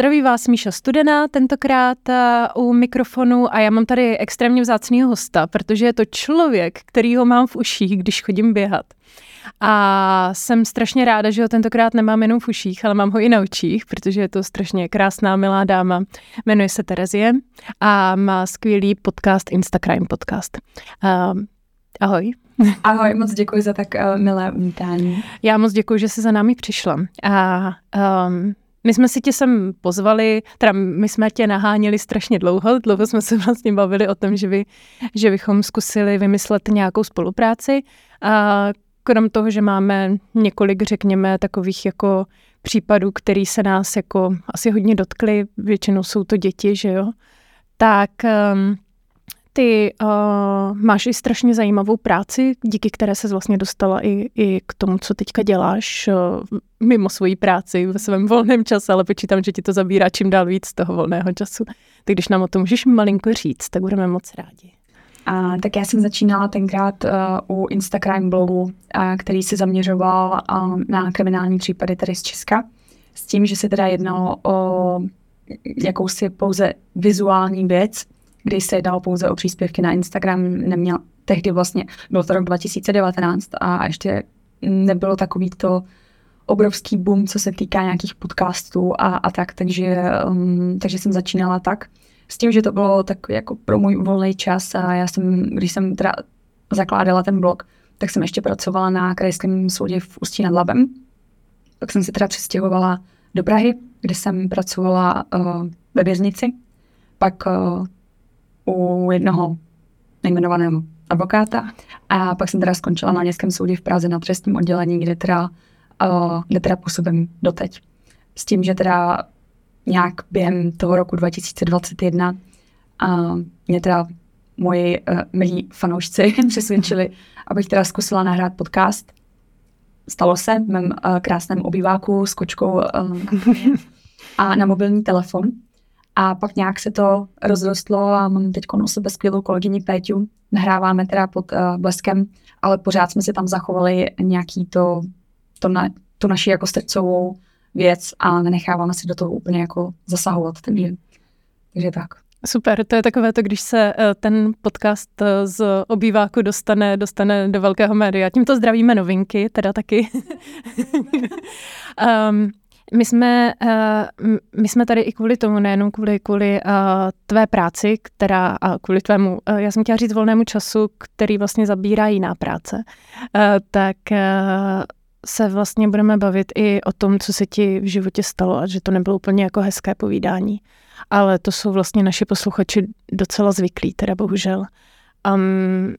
Zdraví vás Míša Studená, tentokrát u mikrofonu a já mám tady extrémně vzácného hosta, protože je to člověk, který ho mám v uších, když chodím běhat. A jsem strašně ráda, že ho tentokrát nemám jenom v uších, ale mám ho i na očích, protože je to strašně krásná, milá dáma. Jmenuje se Terezie a má skvělý podcast, Instagram podcast. Uh, ahoj. Ahoj, moc děkuji za tak uh, milé vítání. Já moc děkuji, že jsi za námi přišla. A um, my jsme si tě sem pozvali, teda my jsme tě naháněli strašně dlouho, dlouho jsme se vlastně bavili o tom, že, by, že bychom zkusili vymyslet nějakou spolupráci. A krom toho, že máme několik, řekněme, takových jako případů, který se nás jako asi hodně dotkly, většinou jsou to děti, že jo, tak um, ty uh, máš i strašně zajímavou práci, díky které se vlastně dostala i, i k tomu, co teďka děláš uh, mimo svoji práci ve svém volném čase, ale počítám, že ti to zabírá čím dál víc toho volného času. Tak když nám o tom můžeš malinko říct, tak budeme moc rádi. A, tak já jsem začínala tenkrát uh, u Instagram blogu, uh, který se zaměřoval uh, na kriminální případy tady z Česka, s tím, že se teda jednalo o jakousi pouze vizuální věc, kdy se jednalo pouze o příspěvky na Instagram, neměl tehdy vlastně, byl to rok 2019 a ještě nebylo takový to obrovský boom, co se týká nějakých podcastů a, a tak, takže, um, takže jsem začínala tak. S tím, že to bylo tak jako pro můj volný čas a já jsem, když jsem teda zakládala ten blog, tak jsem ještě pracovala na krajském soudě v Ústí nad Labem. Pak jsem se teda přestěhovala do Prahy, kde jsem pracovala uh, ve věznici. Pak uh, u jednoho nejmenovaného advokáta a pak jsem teda skončila na městském soudě v Praze na trestním oddělení, kde teda, uh, kde teda působím doteď. S tím, že teda nějak během toho roku 2021 uh, mě teda moji uh, milí fanoušci přesvědčili, abych teda zkusila nahrát podcast. Stalo se v mém uh, krásném obýváku s kočkou uh, a na mobilní telefon. A pak nějak se to rozrostlo a mám teď u sebe skvělou kolegyni Péťu. Nahráváme teda pod uh, bleskem, ale pořád jsme si tam zachovali nějaký to, to na, tu naši jako srdcovou věc a nenecháváme si do toho úplně jako zasahovat. Takže, takže tak. Super, to je takové to, když se uh, ten podcast uh, z obýváku dostane, dostane do velkého média. Tímto zdravíme novinky, teda taky. um, My jsme, uh, my jsme tady i kvůli tomu, nejenom kvůli, kvůli uh, tvé práci, která, a kvůli tvému, uh, já jsem chtěla říct volnému času, který vlastně zabírá jiná práce, uh, tak uh, se vlastně budeme bavit i o tom, co se ti v životě stalo a že to nebylo úplně jako hezké povídání. Ale to jsou vlastně naši posluchači docela zvyklí, teda bohužel. Um,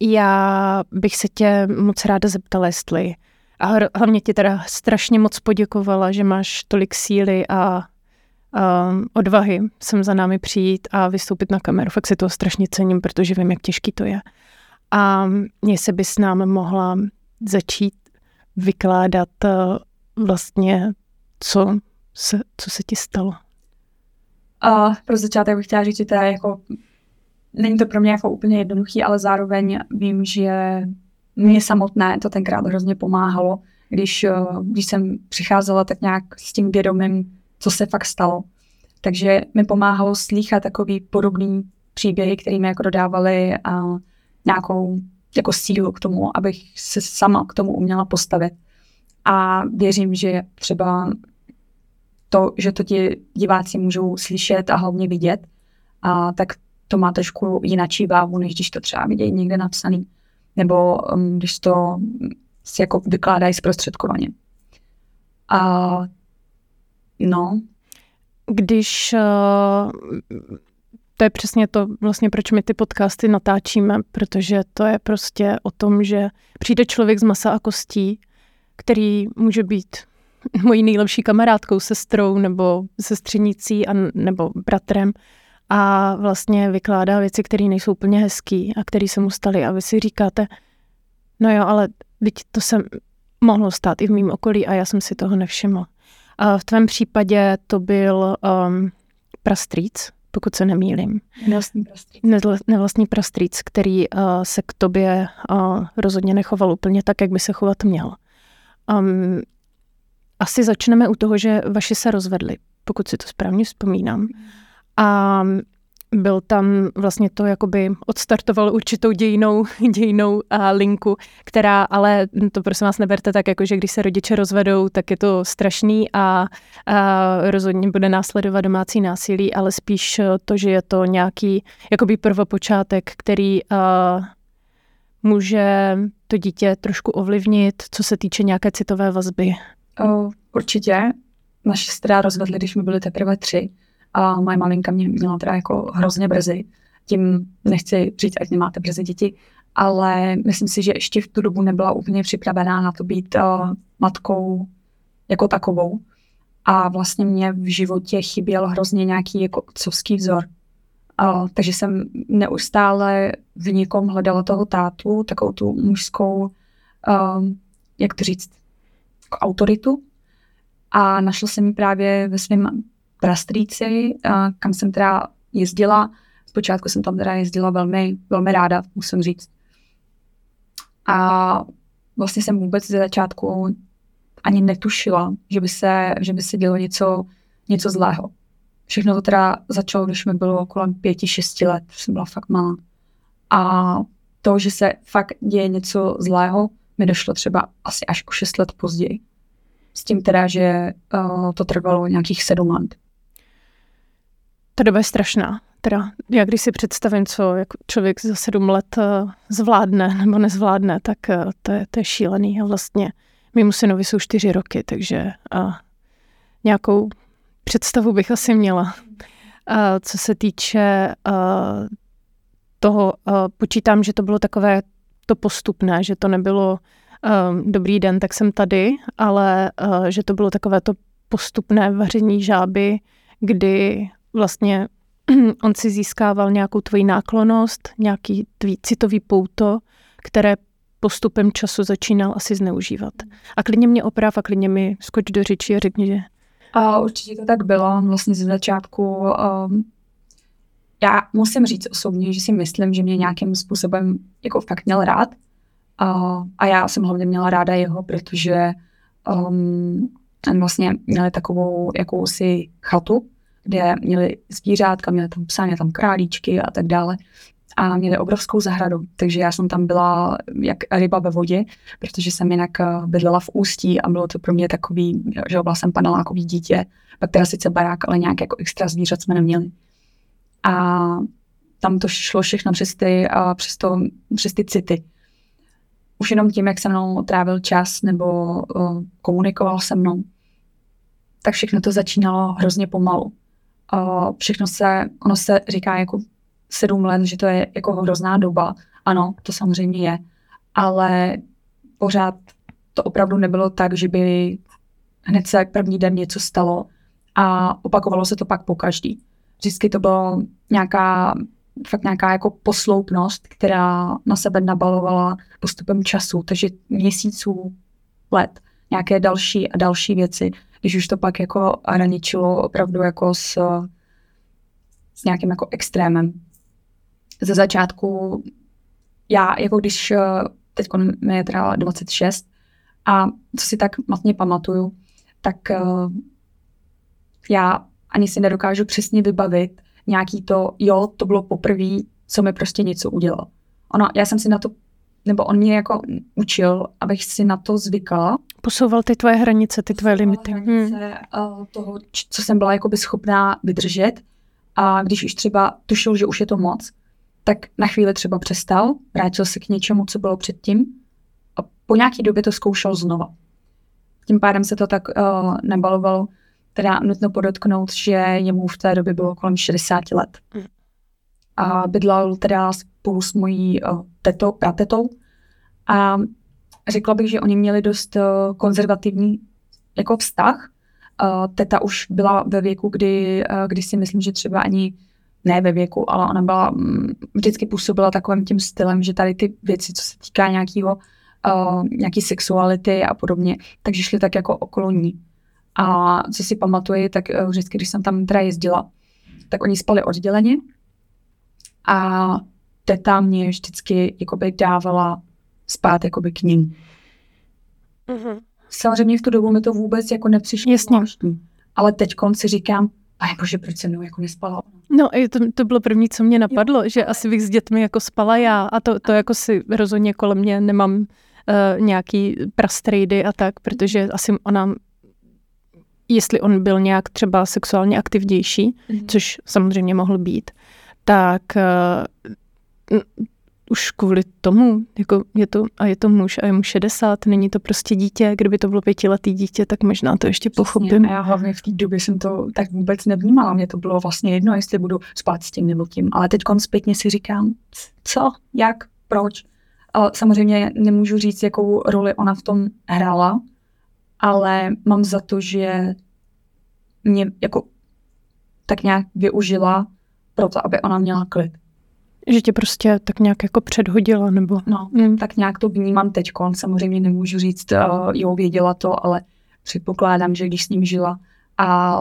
já bych se tě moc ráda zeptala, jestli a hlavně ti teda strašně moc poděkovala, že máš tolik síly a, a odvahy sem za námi přijít a vystoupit na kameru. Fakt si toho strašně cením, protože vím, jak těžký to je. A se bys nám mohla začít vykládat uh, vlastně, co se, co se ti stalo. A pro začátek bych chtěla říct, že teda jako není to pro mě jako úplně jednoduchý, ale zároveň vím, že mě samotné to tenkrát hrozně pomáhalo, když, eh, když jsem přicházela tak nějak s tím vědomím, co se fakt stalo. Takže mi pomáhalo slýchat takový podobný příběhy, které mi jako dodávali a nějakou jako sílu k tomu, abych se sama k tomu uměla postavit. A věřím, že třeba to, že to ti diváci můžou slyšet a hlavně vidět, a tak to má trošku jinačí váhu, než když to třeba vidějí někde napsaný nebo um, když to si jako vykládají zprostředkovaně. A no. Když uh, to je přesně to, vlastně proč my ty podcasty natáčíme, protože to je prostě o tom, že přijde člověk z masa a kostí, který může být mojí nejlepší kamarádkou, sestrou nebo sestřenicí a, nebo bratrem a vlastně vykládá věci, které nejsou úplně hezký a které se mu staly a vy si říkáte, no jo, ale teď to se mohlo stát i v mém okolí a já jsem si toho nevšimla. A v tvém případě to byl um, prastrýc, pokud se nemýlím. Nevlastní prastrýc. Nevlastní prastrýc, který uh, se k tobě uh, rozhodně nechoval úplně tak, jak by se chovat měl. Um, asi začneme u toho, že vaši se rozvedli. pokud si to správně vzpomínám. A byl tam vlastně to, jakoby odstartoval určitou dějinou, dějinou linku, která, ale to prosím vás neberte tak, jako že když se rodiče rozvedou, tak je to strašný a, a rozhodně bude následovat domácí násilí, ale spíš to, že je to nějaký jakoby prvopočátek, který a, může to dítě trošku ovlivnit, co se týče nějaké citové vazby. Určitě. Naše sestra rozvedli, když mi byly teprve tři a moje maminka mě měla teda jako hrozně brzy. Tím nechci říct, ať nemáte brzy děti, ale myslím si, že ještě v tu dobu nebyla úplně připravená na to být uh, matkou jako takovou. A vlastně mě v životě chyběl hrozně nějaký jako otcovský vzor. Uh, takže jsem neustále v někom hledala toho tátu, takovou tu mužskou, uh, jak to říct, jako autoritu. A našla jsem ji právě ve svém prastrýci, kam jsem teda jezdila. Zpočátku jsem tam teda jezdila velmi, velmi ráda, musím říct. A vlastně jsem vůbec ze začátku ani netušila, že by se, že by se dělo něco, něco zlého. Všechno to teda začalo, když mi bylo kolem pěti, šesti let, jsem byla fakt malá. A to, že se fakt děje něco zlého, mi došlo třeba asi až o šest let později. S tím teda, že uh, to trvalo nějakých sedm let. Ta doba je strašná. Teda, já když si představím, co jako člověk za sedm let uh, zvládne nebo nezvládne, tak uh, to, je, to je šílený. A vlastně mému synovi jsou čtyři roky, takže uh, nějakou představu bych asi měla. Uh, co se týče uh, toho, uh, počítám, že to bylo takové to postupné, že to nebylo um, dobrý den, tak jsem tady, ale že to bylo takové to postupné vaření žáby, kdy vlastně on si získával nějakou tvoji náklonost, nějaký tvý citový pouto, které postupem času začínal asi zneužívat. A klidně mě oprav a klidně mi skoč do řeči a řekni, že... A určitě to tak bylo. Vlastně ze začátku um, já musím říct osobně, že si myslím, že mě nějakým způsobem jako fakt měl rád. A, a já jsem hlavně měla ráda jeho, protože um, vlastně měli takovou jakousi chatu, kde měli zvířátka, měli tam psa, měli tam králíčky a tak dále. A měli obrovskou zahradu, takže já jsem tam byla jak ryba ve vodě, protože jsem jinak eh, bydlela v Ústí a bylo to pro mě takový, že byla jsem panelákový dítě, pak teda sice barák, ale nějak jako extra zvířat jsme neměli. A tam to šlo všechno přes ty, a přes, to, přes ty city. Už jenom tím, jak se mnou trávil čas nebo uh, komunikoval se mnou, tak všechno to začínalo hrozně pomalu uh, všechno se, ono se říká jako sedm let, že to je jako hrozná doba. Ano, to samozřejmě je, ale pořád to opravdu nebylo tak, že by hned se první den něco stalo a opakovalo se to pak po každý. Vždycky to bylo nějaká, fakt nějaká jako posloupnost, která na sebe nabalovala postupem času, takže měsíců, let, nějaké další a další věci když už to pak jako hraničilo opravdu jako s, s nějakým jako extrémem. Ze začátku já, jako když teď mi je teda 26 a co si tak matně pamatuju, tak já ani si nedokážu přesně vybavit nějaký to, jo, to bylo poprvé, co mi prostě něco udělal. Ono, já jsem si na to nebo on mě jako učil, abych si na to zvykala. Posouval ty tvoje hranice, ty tvoje limity. Hranice hmm. toho, co jsem byla jakoby schopná vydržet. A když už třeba tušil, že už je to moc, tak na chvíli třeba přestal, vrátil se k něčemu, co bylo předtím a po nějaké době to zkoušel znova. Tím pádem se to tak uh, nebalovalo. Teda nutno podotknout, že jemu v té době bylo kolem 60 let. Hmm. A bydlel teda spolu s mojí uh, tetou, pratetou. A řekla bych, že oni měli dost uh, konzervativní jako vztah. Uh, teta už byla ve věku, kdy, kdy si myslím, že třeba ani ne ve věku, ale ona byla, um, vždycky působila takovým tím stylem, že tady ty věci, co se týká nějakého, uh, nějaký sexuality a podobně, takže šly tak jako okolo ní. A co si pamatuju, tak vždycky, když jsem tam teda jezdila, tak oni spali odděleně a teta mě vždycky jakoby dávala spát jakoby k ním. Mm-hmm. Samozřejmě v tu dobu mi to vůbec jako nepřišlo Jasně. ale teď si říkám, a bože, proč se mnou jako nespala No, to, to bylo první, co mě napadlo, jo. že asi bych s dětmi jako spala já a to, to jako si rozhodně kolem mě nemám uh, nějaký prastrejdy a tak, protože asi ona jestli on byl nějak třeba sexuálně aktivnější, mm. což samozřejmě mohl být, tak uh, už kvůli tomu, jako je to, a je to muž a je mu 60, není to prostě dítě, kdyby to bylo pětiletý dítě, tak možná to ještě pochopím. A já hlavně v té době jsem to tak vůbec nevnímala, mě to bylo vlastně jedno, jestli budu spát s tím nebo tím, ale teď zpětně si říkám, co, jak, proč. Ale samozřejmě nemůžu říct, jakou roli ona v tom hrála, ale mám za to, že mě jako tak nějak využila proto, aby ona měla klid. Že tě prostě tak nějak jako předhodila, nebo? No, mm. tak nějak to vnímám teď. Samozřejmě nemůžu říct, uh, jo, věděla to, ale předpokládám, že když s ním žila a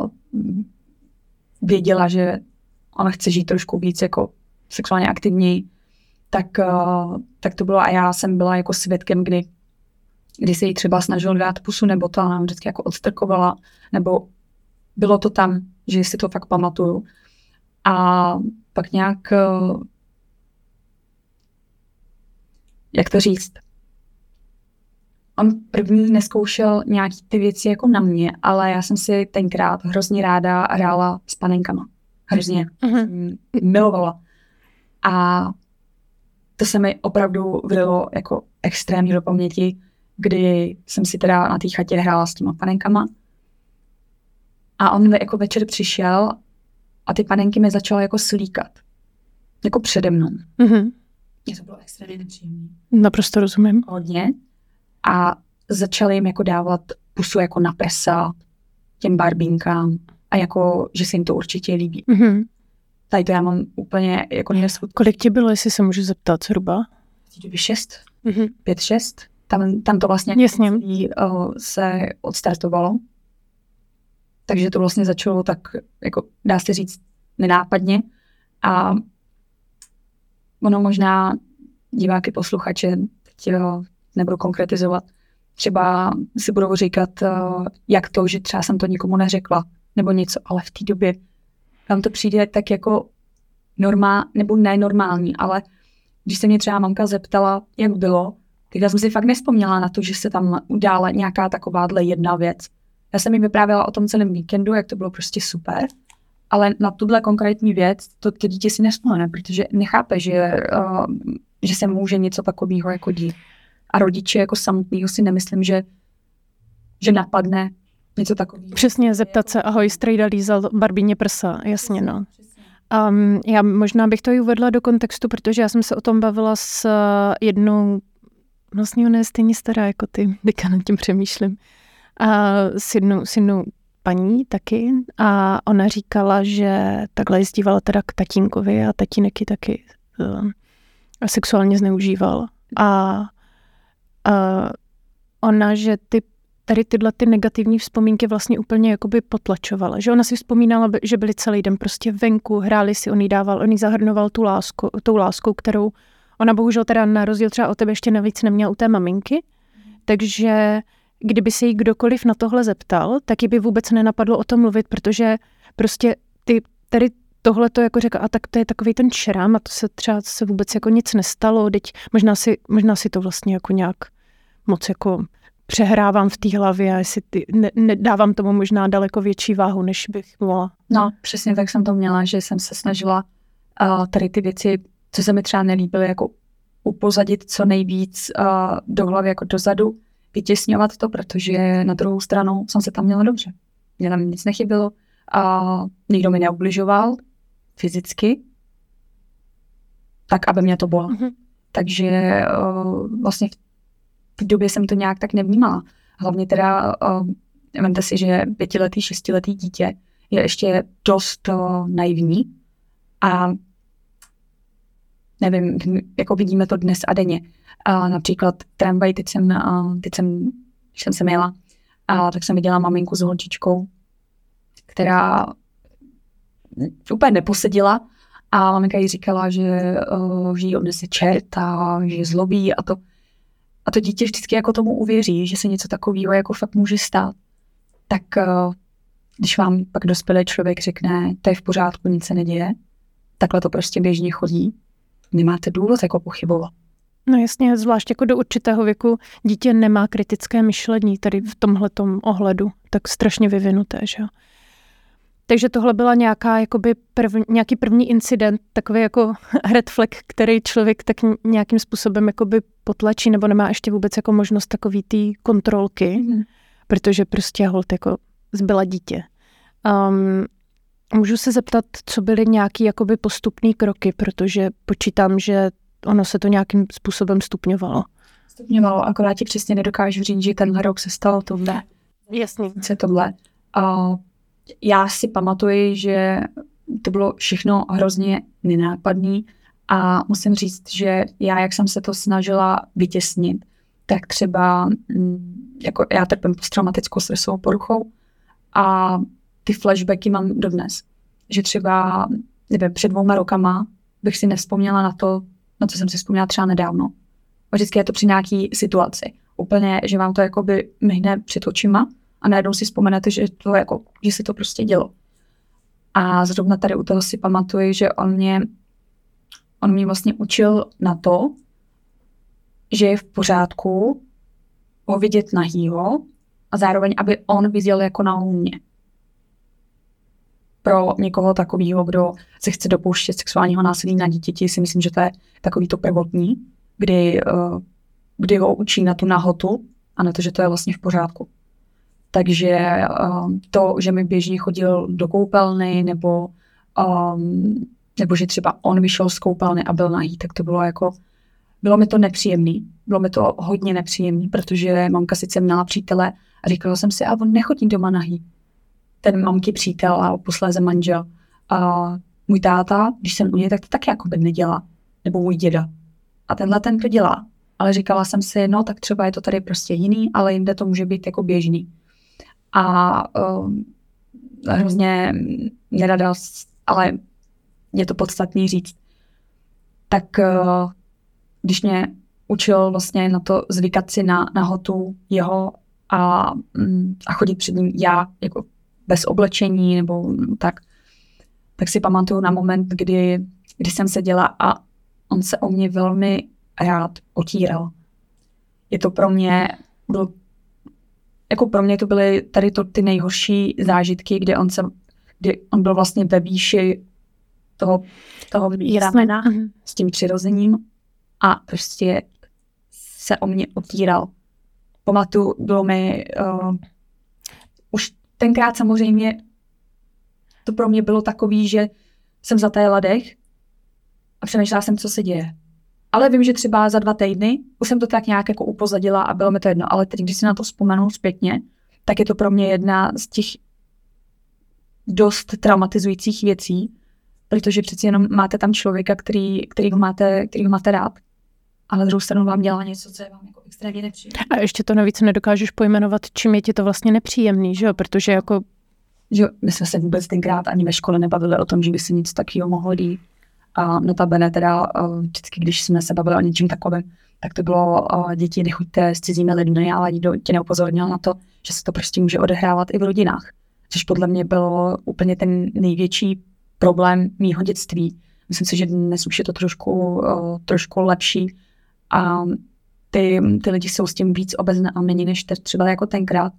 věděla, že ona chce žít trošku víc jako sexuálně aktivněji, tak, uh, tak to bylo a já jsem byla jako svědkem, kdy, kdy se jí třeba snažil dát pusu, nebo to nám vždycky jako odstrkovala, nebo bylo to tam, že si to fakt pamatuju. A pak nějak uh, jak to říct, on první neskoušel nějaký ty věci jako na mě, ale já jsem si tenkrát hrozně ráda hrála s panenkama. Hrozně. Mm-hmm. Milovala. A to se mi opravdu vydalo jako extrémně do paměti, kdy jsem si teda na té chatě hrála s těma panenkama. A on jako večer přišel a ty panenky mi začaly jako slíkat. Jako přede mnou. Mm-hmm. Mně to bylo extrémně nepříjemné. Naprosto rozumím. Hodně. A začali jim jako dávat pusu jako na prsa těm barbinkám a jako, že se jim to určitě líbí. Mm-hmm. Tady to já mám úplně jako nesvůd. Kolik ti bylo, jestli se můžu zeptat zhruba? V té šest, mm-hmm. pět, šest. Tam, tam to vlastně Jasně. uh, se odstartovalo. Takže to vlastně začalo tak, jako dá se říct, nenápadně. A ono možná diváky, posluchače, teď jo, nebudu konkretizovat, třeba si budou říkat, uh, jak to, že třeba jsem to nikomu neřekla, nebo něco, ale v té době vám to přijde tak jako normál, nebo nenormální, ale když se mě třeba mamka zeptala, jak bylo, tak já jsem si fakt nespomněla na to, že se tam udála nějaká takováhle jedna věc. Já jsem mi vyprávěla o tom celém víkendu, jak to bylo prostě super, ale na tuhle konkrétní věc to, to dítě si nespomene, protože nechápe, že, uh, že se může něco takového jako dít. A rodiče jako samotného si nemyslím, že, že napadne něco takového. Přesně, zeptat se, ahoj, strejda lízal barbině prsa, jasně, no. Um, já možná bych to i uvedla do kontextu, protože já jsem se o tom bavila s uh, jednou, vlastně ona je stejně stará jako ty, teďka nad tím přemýšlím, a s jednou, s jednou paní taky a ona říkala, že takhle jezdívala teda k tatínkovi a tatínek ji taky uh, sexuálně zneužíval. A uh, ona, že ty tady tyhle ty negativní vzpomínky vlastně úplně jakoby potlačovala. Že ona si vzpomínala, že byli celý den prostě venku, hráli si, on jí dával, on jí zahrnoval tu lásku, tou láskou, kterou ona bohužel teda na rozdíl třeba o tebe ještě navíc neměla u té maminky. Takže kdyby se jí kdokoliv na tohle zeptal, tak by vůbec nenapadlo o tom mluvit, protože prostě ty tady tohle to jako řekla, a tak to je takový ten šrám a to se třeba se vůbec jako nic nestalo, teď možná si, možná si to vlastně jako nějak moc jako přehrávám v té hlavě a jestli ty, ne, nedávám tomu možná daleko větší váhu, než bych mohla. No, přesně tak jsem to měla, že jsem se snažila uh, tady ty věci, co se mi třeba nelíbily, jako upozadit co nejvíc uh, do hlavy jako dozadu, vytěsňovat to, protože na druhou stranu jsem se tam měla dobře. Mně tam nic nechybilo a nikdo mi neubližoval fyzicky, tak aby mě to bylo. Mm-hmm. Takže uh, vlastně v době jsem to nějak tak nevnímala. Hlavně teda, uh, vemte si, že pětiletý, šestiletý dítě je ještě dost uh, naivní a nevím, jako vidíme to dnes a denně. A například tramvaj, teď jsem, teď jsem, když jsem se měla, a tak jsem viděla maminku s holčičkou, která úplně neposedila a maminka jí říkala, že, že jí odnese čert a že zlobí a to. A to dítě vždycky jako tomu uvěří, že se něco takového jako fakt může stát. Tak když vám pak dospělý člověk řekne, to je v pořádku, nic se neděje, takhle to prostě běžně chodí, nemáte důvod jako pochybovat. No jasně, zvlášť jako do určitého věku dítě nemá kritické myšlení tady v tomhletom ohledu, tak strašně vyvinuté, že jo. Takže tohle byla nějaká, jakoby prv, nějaký první incident, takový jako red flag, který člověk tak nějakým způsobem jakoby potlačí, nebo nemá ještě vůbec jako možnost takový té kontrolky, mm. protože prostě hold jako zbyla dítě. Um, můžu se zeptat, co byly nějaký jakoby postupný kroky, protože počítám, že ono se to nějakým způsobem stupňovalo. Stupňovalo, akorát ti přesně nedokážu říct, že tenhle rok se stalo tohle. Jasně. Co tohle. A já si pamatuji, že to bylo všechno hrozně nenápadný a musím říct, že já, jak jsem se to snažila vytěsnit, tak třeba mm, jako já trpím posttraumatickou stresovou poruchou a ty flashbacky mám dodnes. Že třeba, nevím, před dvouma rokama bych si nevzpomněla na to, na co jsem si vzpomněla třeba nedávno. A vždycky je to při nějaký situaci. Úplně, že vám to jakoby myhne před očima a najednou si vzpomenete, že, to jako, že se to prostě dělo. A zrovna tady u toho si pamatuju, že on mě, on mě vlastně učil na to, že je v pořádku ho vidět nahýho a zároveň, aby on viděl jako na mě. Pro někoho takového, kdo se chce dopouštět sexuálního násilí na dítěti, si myslím, že to je takový to prvotní, kdy, uh, kdy ho učí na tu nahotu a na to, že to je vlastně v pořádku. Takže um, to, že mi běžně chodil do koupelny, nebo, um, nebo že třeba on vyšel z koupelny a byl nahý, tak to bylo jako, bylo mi to nepříjemný. Bylo mi to hodně nepříjemný, protože mamka sice měla přítele a říkala jsem si, a on nechodí doma nahý. Ten mamky přítel a posléze manžel. A můj táta, když jsem u něj, tak to taky jako by nedělá. Nebo můj děda. A tenhle ten to dělá. Ale říkala jsem si, no tak třeba je to tady prostě jiný, ale jinde to může být jako běžný a uh, hrozně nerada, ale je to podstatný říct. Tak uh, když mě učil vlastně na to zvykat si na, na hotu jeho a, um, a chodit před ním já jako bez oblečení nebo tak, tak si pamatuju na moment, kdy, kdy jsem seděla a on se o mě velmi rád otíral. Je to pro mě, byl jako pro mě to byly tady to ty nejhorší zážitky, kde on se, kdy on byl vlastně ve výši toho, toho ramena s tím přirozením a prostě se o mě otíral. Pamatuju, bylo mi uh, tenkrát samozřejmě to pro mě bylo takový, že jsem zatajela dech a přemýšlela jsem, co se děje. Ale vím, že třeba za dva týdny už jsem to tak nějak jako upozadila a bylo mi to jedno. Ale teď, když si na to vzpomenu zpětně, tak je to pro mě jedna z těch dost traumatizujících věcí, protože přeci jenom máte tam člověka, který, který, ho, máte, který ho máte rád, ale druhou stranu vám dělá něco, co je vám jako extrémně nepříjemné. A ještě to navíc nedokážeš pojmenovat, čím je ti to vlastně nepříjemný, že jo? Protože jako... Že my jsme se vůbec tenkrát ani ve škole nebavili o tom, že by se nic takového mohlo dít. A notabene teda vždycky, když jsme se bavili o něčem takovém, tak to bylo, děti nechoďte s cizími lidmi, ale nikdo tě neupozornil na to, že se to prostě může odehrávat i v rodinách. Což podle mě bylo úplně ten největší problém mýho dětství. Myslím si, že dnes už je to trošku, trošku lepší a ty, ty lidi jsou s tím víc obeznámeni než třeba jako tenkrát.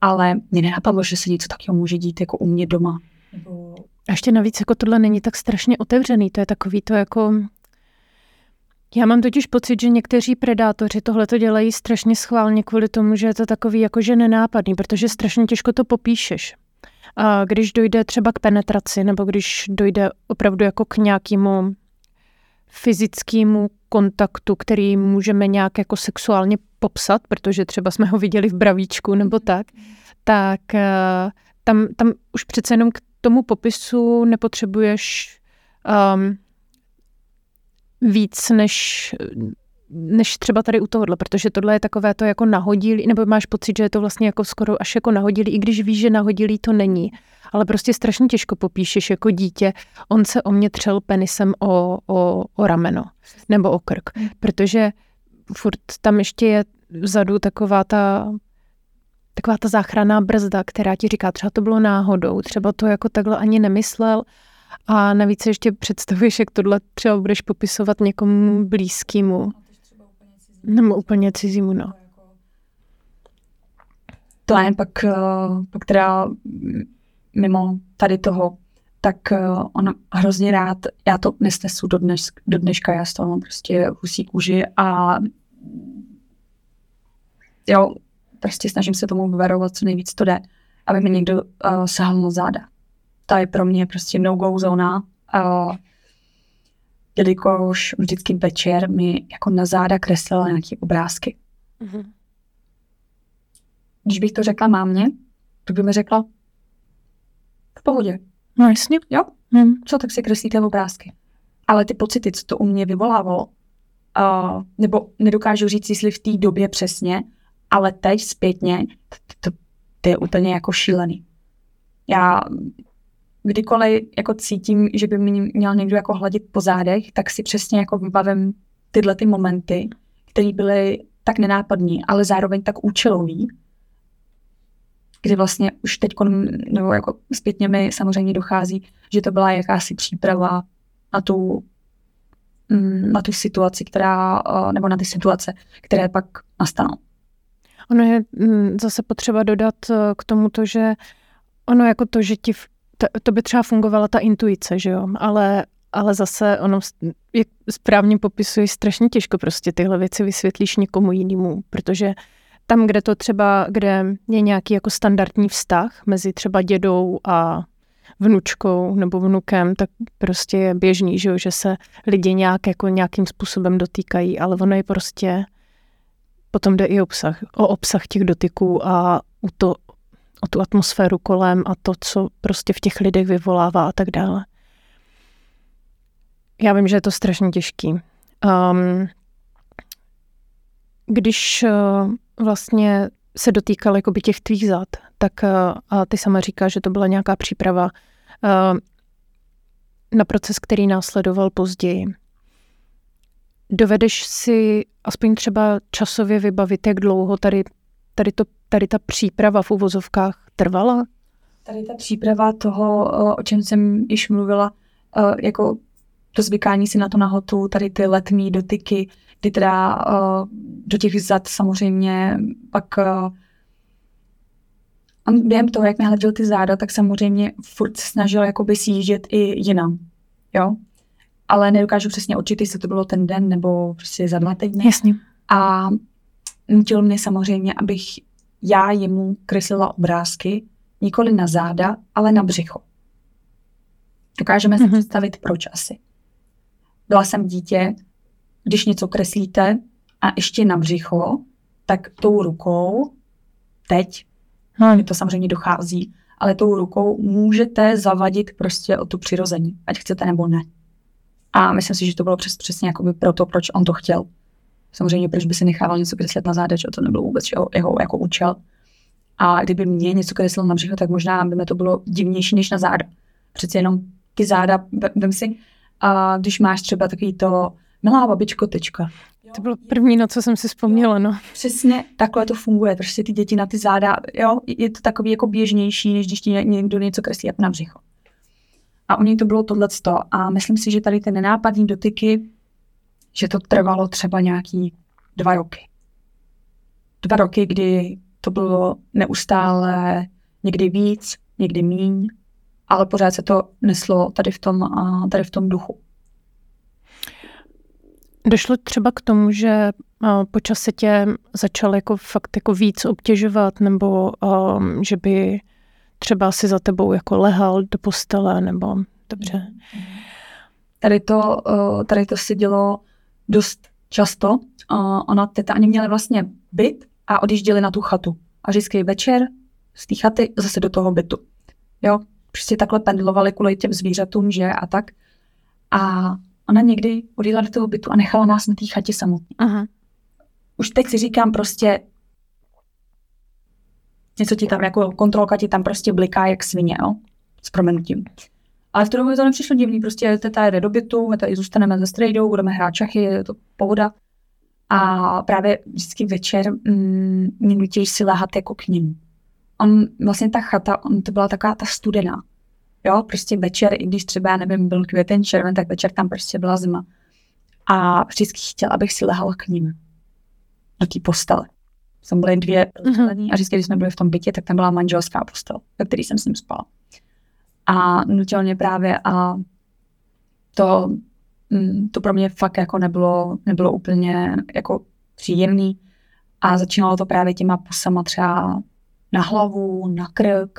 Ale mě nenapadlo, že se něco takového může dít jako u mě doma. Nebo a ještě navíc jako tohle není tak strašně otevřený, to je takový to jako... Já mám totiž pocit, že někteří predátoři tohle to dělají strašně schválně kvůli tomu, že je to takový jakože nenápadný, protože strašně těžko to popíšeš. A když dojde třeba k penetraci, nebo když dojde opravdu jako k nějakému fyzickému kontaktu, který můžeme nějak jako sexuálně popsat, protože třeba jsme ho viděli v bravíčku nebo tak, tak eh, tam, tam už přece jenom k tomu popisu nepotřebuješ um, víc než, než třeba tady u tohohle, protože tohle je takové to jako nahodilý, nebo máš pocit, že je to vlastně jako skoro až jako nahodilý, i když víš, že nahodilý to není. Ale prostě strašně těžko popíšeš jako dítě, on se o mě třel penisem o, o, o rameno nebo o krk, protože furt tam ještě je vzadu taková ta taková ta záchranná brzda, která ti říká, třeba to bylo náhodou, třeba to jako takhle ani nemyslel. A navíc ještě představuješ, jak tohle třeba budeš popisovat někomu blízkému. Nebo úplně cizímu, no. To je pak, eh, pak teda mimo tady toho, tak uh, on hrozně rád, já to nesnesu do, dnes, do dneška, já z toho mám prostě husí kůži a jo, prostě snažím se tomu vyvarovat, co nejvíc to jde, aby mi někdo uh, sahal na záda. To je pro mě prostě no-go zóna, uh, jelikož vždycky večer mi jako na záda kreslila nějaké obrázky. Mm-hmm. Když bych to řekla mámě, to by mi řekla, v pohodě. No jasně. Jo? Hmm. Co, tak si kreslíte obrázky. Ale ty pocity, co to u mě vyvolávalo, uh, nebo nedokážu říct, jestli v té době přesně, ale teď zpětně, to, to, to je úplně jako šílený. Já kdykoliv jako cítím, že by mě měl někdo jako hladit po zádech, tak si přesně jako vybavím tyhle ty momenty, které byly tak nenápadní, ale zároveň tak účelový, kdy vlastně už teď, nebo jako zpětně mi samozřejmě dochází, že to byla jakási příprava na tu, mm, na tu situaci, která, eh, nebo na ty situace, které pak nastanou. Ono je mm, zase potřeba dodat eh, k tomu to, že ono jako to, že ti, to by třeba fungovala ta intuice, že jo, ale ale zase ono, jak správně popisuje, strašně těžko prostě tyhle věci vysvětlíš někomu jinému, protože tam, kde to třeba, kde je nějaký jako standardní vztah mezi třeba dědou a vnučkou nebo vnukem, tak prostě je běžný, že, že se lidi nějak jako nějakým způsobem dotýkají, ale ono je prostě, potom jde i obsah, o obsah těch dotyků a o, to, o tu atmosféru kolem a to, co prostě v těch lidech vyvolává a tak dále. Já vím, že je to strašně těžký. Um, když uh, vlastně se dotýkal jakoby těch tvých zad, tak uh, a ty sama říká, že to byla nějaká příprava uh, na proces, který následoval později. Dovedeš si aspoň třeba časově vybavit, jak dlouho tady, tady, to, tady ta příprava v uvozovkách trvala? Tady ta příprava toho, o čem jsem již mluvila, jako to zvykání si na to nahotu, tady ty letní dotyky, kdy teda do těch zad samozřejmě pak on během toho, jak mi hleděl ty záda, tak samozřejmě furt snažil jakoby sjíždět i jinam, jo. Ale nedokážu přesně určit, jestli to bylo ten den nebo prostě za dva týdny. Jasně. A nutil mě samozřejmě, abych já jemu kreslila obrázky, nikoli na záda, ale na břicho. Dokážeme mm-hmm. si mhm. představit, proč asi. Byla jsem dítě, když něco kreslíte a ještě na břicho, tak tou rukou, teď, hmm. mi to samozřejmě dochází, ale tou rukou můžete zavadit prostě o tu přirození, ať chcete nebo ne. A myslím si, že to bylo přes, přesně jakoby proto, proč on to chtěl. Samozřejmě, proč by si nechával něco kreslit na záda, že to nebylo vůbec jeho, jeho jako účel. A kdyby mě něco kreslil na břicho, tak možná by mi to bylo divnější než na záda. Přece jenom ty záda, vem si, a když máš třeba takový to milá babičko, tečka. To bylo první, na co jsem si vzpomněla, no. Přesně takhle to funguje, prostě ty děti na ty záda, jo, je to takový jako běžnější, než když ti někdo něco kreslí jako na břicho. A u něj to bylo tohleto. A myslím si, že tady ty nenápadní dotyky, že to trvalo třeba nějaký dva roky. Dva roky, kdy to bylo neustále někdy víc, někdy míň, ale pořád se to neslo tady v tom, tady v tom duchu. Došlo třeba k tomu, že počas se tě začal jako fakt jako víc obtěžovat, nebo um, že by třeba si za tebou jako lehal do postele, nebo dobře. Tady to, tady to se dělo dost často. Ona teta ani měla vlastně byt a odjížděli na tu chatu. A vždycky večer z té chaty zase do toho bytu. Jo, prostě takhle pendlovali kvůli těm zvířatům, že a tak. A ona někdy odjela do toho bytu a nechala nás na té chatě samotný. Aha. Už teď si říkám prostě, něco ti tam, jako kontrolka ti tam prostě bliká jak svině, jo? s proměnutím. Ale v tu dobu to nepřišlo divný, prostě teta jede do bytu, my tady zůstaneme ze strejdou, budeme hrát čachy, je to pohoda. A právě vždycky večer mm, mě nutí si láhat jako k ním. on, vlastně ta chata, on to byla taková ta studená. Jo, prostě večer, i když třeba, já nevím, byl květen, červen, tak večer tam prostě byla zima. A vždycky chtěla, abych si lehala k ním. Na té postele. Tam byly dvě mm-hmm. a vždycky, když jsme byli v tom bytě, tak tam byla manželská postel, ve který jsem s ním spala. A nutil mě právě a to, mm, to pro mě fakt jako nebylo, nebylo úplně jako příjemný. A začínalo to právě těma pusama třeba na hlavu, na krk,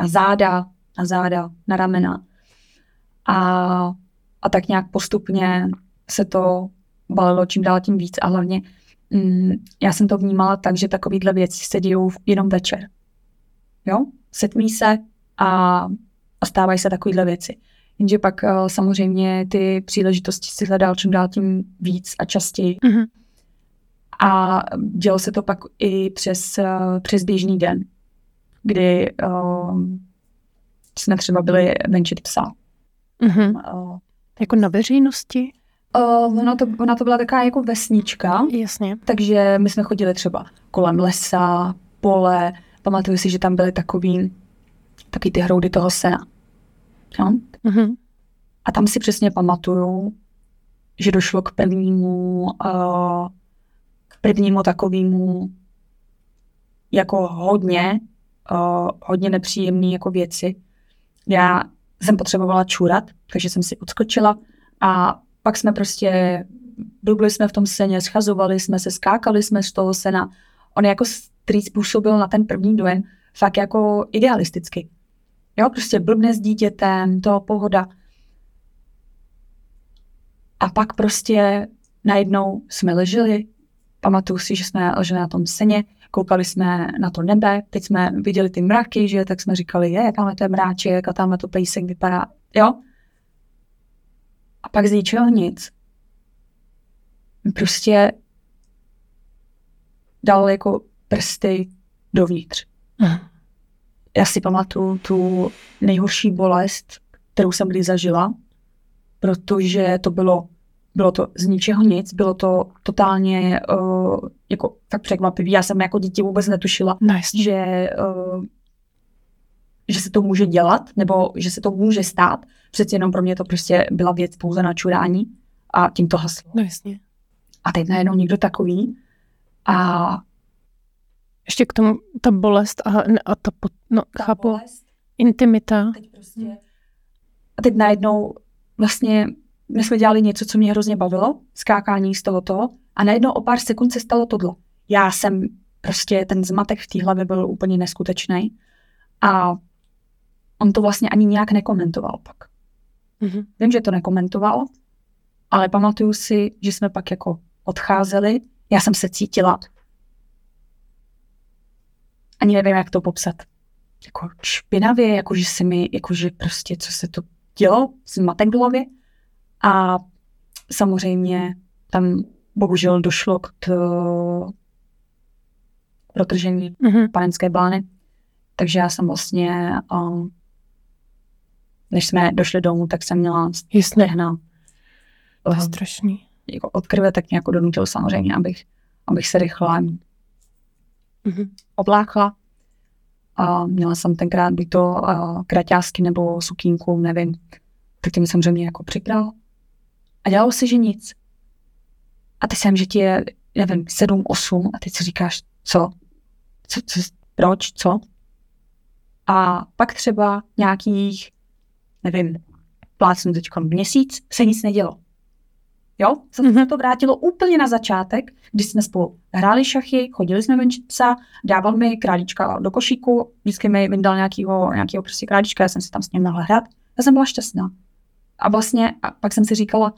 na záda, na záda, na ramena. A, a tak nějak postupně se to balilo čím dál tím víc a hlavně mm, já jsem to vnímala tak, že takovýhle věci se dějou jenom večer. Jo? Setmí se a, a stávají se takovýhle věci. Jenže pak uh, samozřejmě ty příležitosti si hledal čím dál tím víc a častěji. Mm-hmm. A dělo se to pak i přes, uh, přes běžný den, kdy uh, jsme třeba byli venčit psa. Mm-hmm. Uh, jako na veřejnosti? Uh, ona, to, ona to byla taková jako vesnička. Jasně. Takže my jsme chodili třeba kolem lesa, pole. Pamatuju si, že tam byly takový, taky ty hroudy toho sena. Jo? Mm-hmm. A tam si přesně pamatuju, že došlo k prvnímu, uh, k prvnímu takovému jako hodně, uh, hodně nepříjemný jako věci. Já jsem potřebovala čurat, takže jsem si odskočila a pak jsme prostě, byli jsme v tom seně, schazovali jsme se, skákali jsme z toho sena. On jako strýc působil na ten první dojem fakt jako idealisticky. Jo, prostě blbne s dítětem, to pohoda. A pak prostě najednou jsme leželi, pamatuju si, že jsme leželi na tom seně, koukali jsme na to nebe, teď jsme viděli ty mraky, že tak jsme říkali, je, tamhle to je mráček a tamhle to pejsek vypadá, jo. A pak z ničeho nic. Prostě dal jako prsty dovnitř. Uh. Já si pamatuju tu nejhorší bolest, kterou jsem kdy zažila, protože to bylo, bylo to z ničeho nic, bylo to totálně uh, jako tak překvapivý. Já jsem jako dítě vůbec netušila, nice. že uh, že se to může dělat, nebo že se to může stát. Přeci jenom pro mě to prostě byla věc pouze na čurání a tím to haslo. No jasně. A teď najednou někdo takový a ještě k tomu ta bolest a, a ta, no, ta chápu, bolest, intimita. Teď prostě, a teď najednou vlastně my jsme dělali něco, co mě hrozně bavilo, skákání z tohoto a najednou o pár sekund se stalo tohle. Já jsem prostě, ten zmatek v té hlavě byl úplně neskutečný a on to vlastně ani nějak nekomentoval pak. Mm-hmm. Vím, že to nekomentoval, ale pamatuju si, že jsme pak jako odcházeli, já jsem se cítila, ani nevím, jak to popsat, jako špinavě, jako že si mi, jako že prostě, co se to dělo, zmatek v hlavě. A samozřejmě tam bohužel došlo k protržení mm-hmm. panenské blány. Takže já jsem vlastně um, než jsme došli domů, tak jsem měla stehna. To je strašný. Jako od krve tak nějak donutil samozřejmě, abych, abych se rychle mm-hmm. oblákla. A měla jsem tenkrát buď to uh, kraťásky nebo sukínku, nevím. Tak tím samozřejmě jako přibral. A dělalo si, že nic. A teď jsem, že ti je, nevím, sedm, osm a teď si říkáš, co? co, co proč, co? A pak třeba nějakých nevím, plácnu teď měsíc, se nic nedělo. Jo, se mm-hmm. to vrátilo úplně na začátek, když jsme spolu hráli šachy, chodili jsme venčit psa, dával mi králíčka do košíku, vždycky mi vyndal nějakýho, nějakýho prostě králíčka, já jsem si tam s ním mohla hrát. Já jsem byla šťastná. A vlastně, a pak jsem si říkala,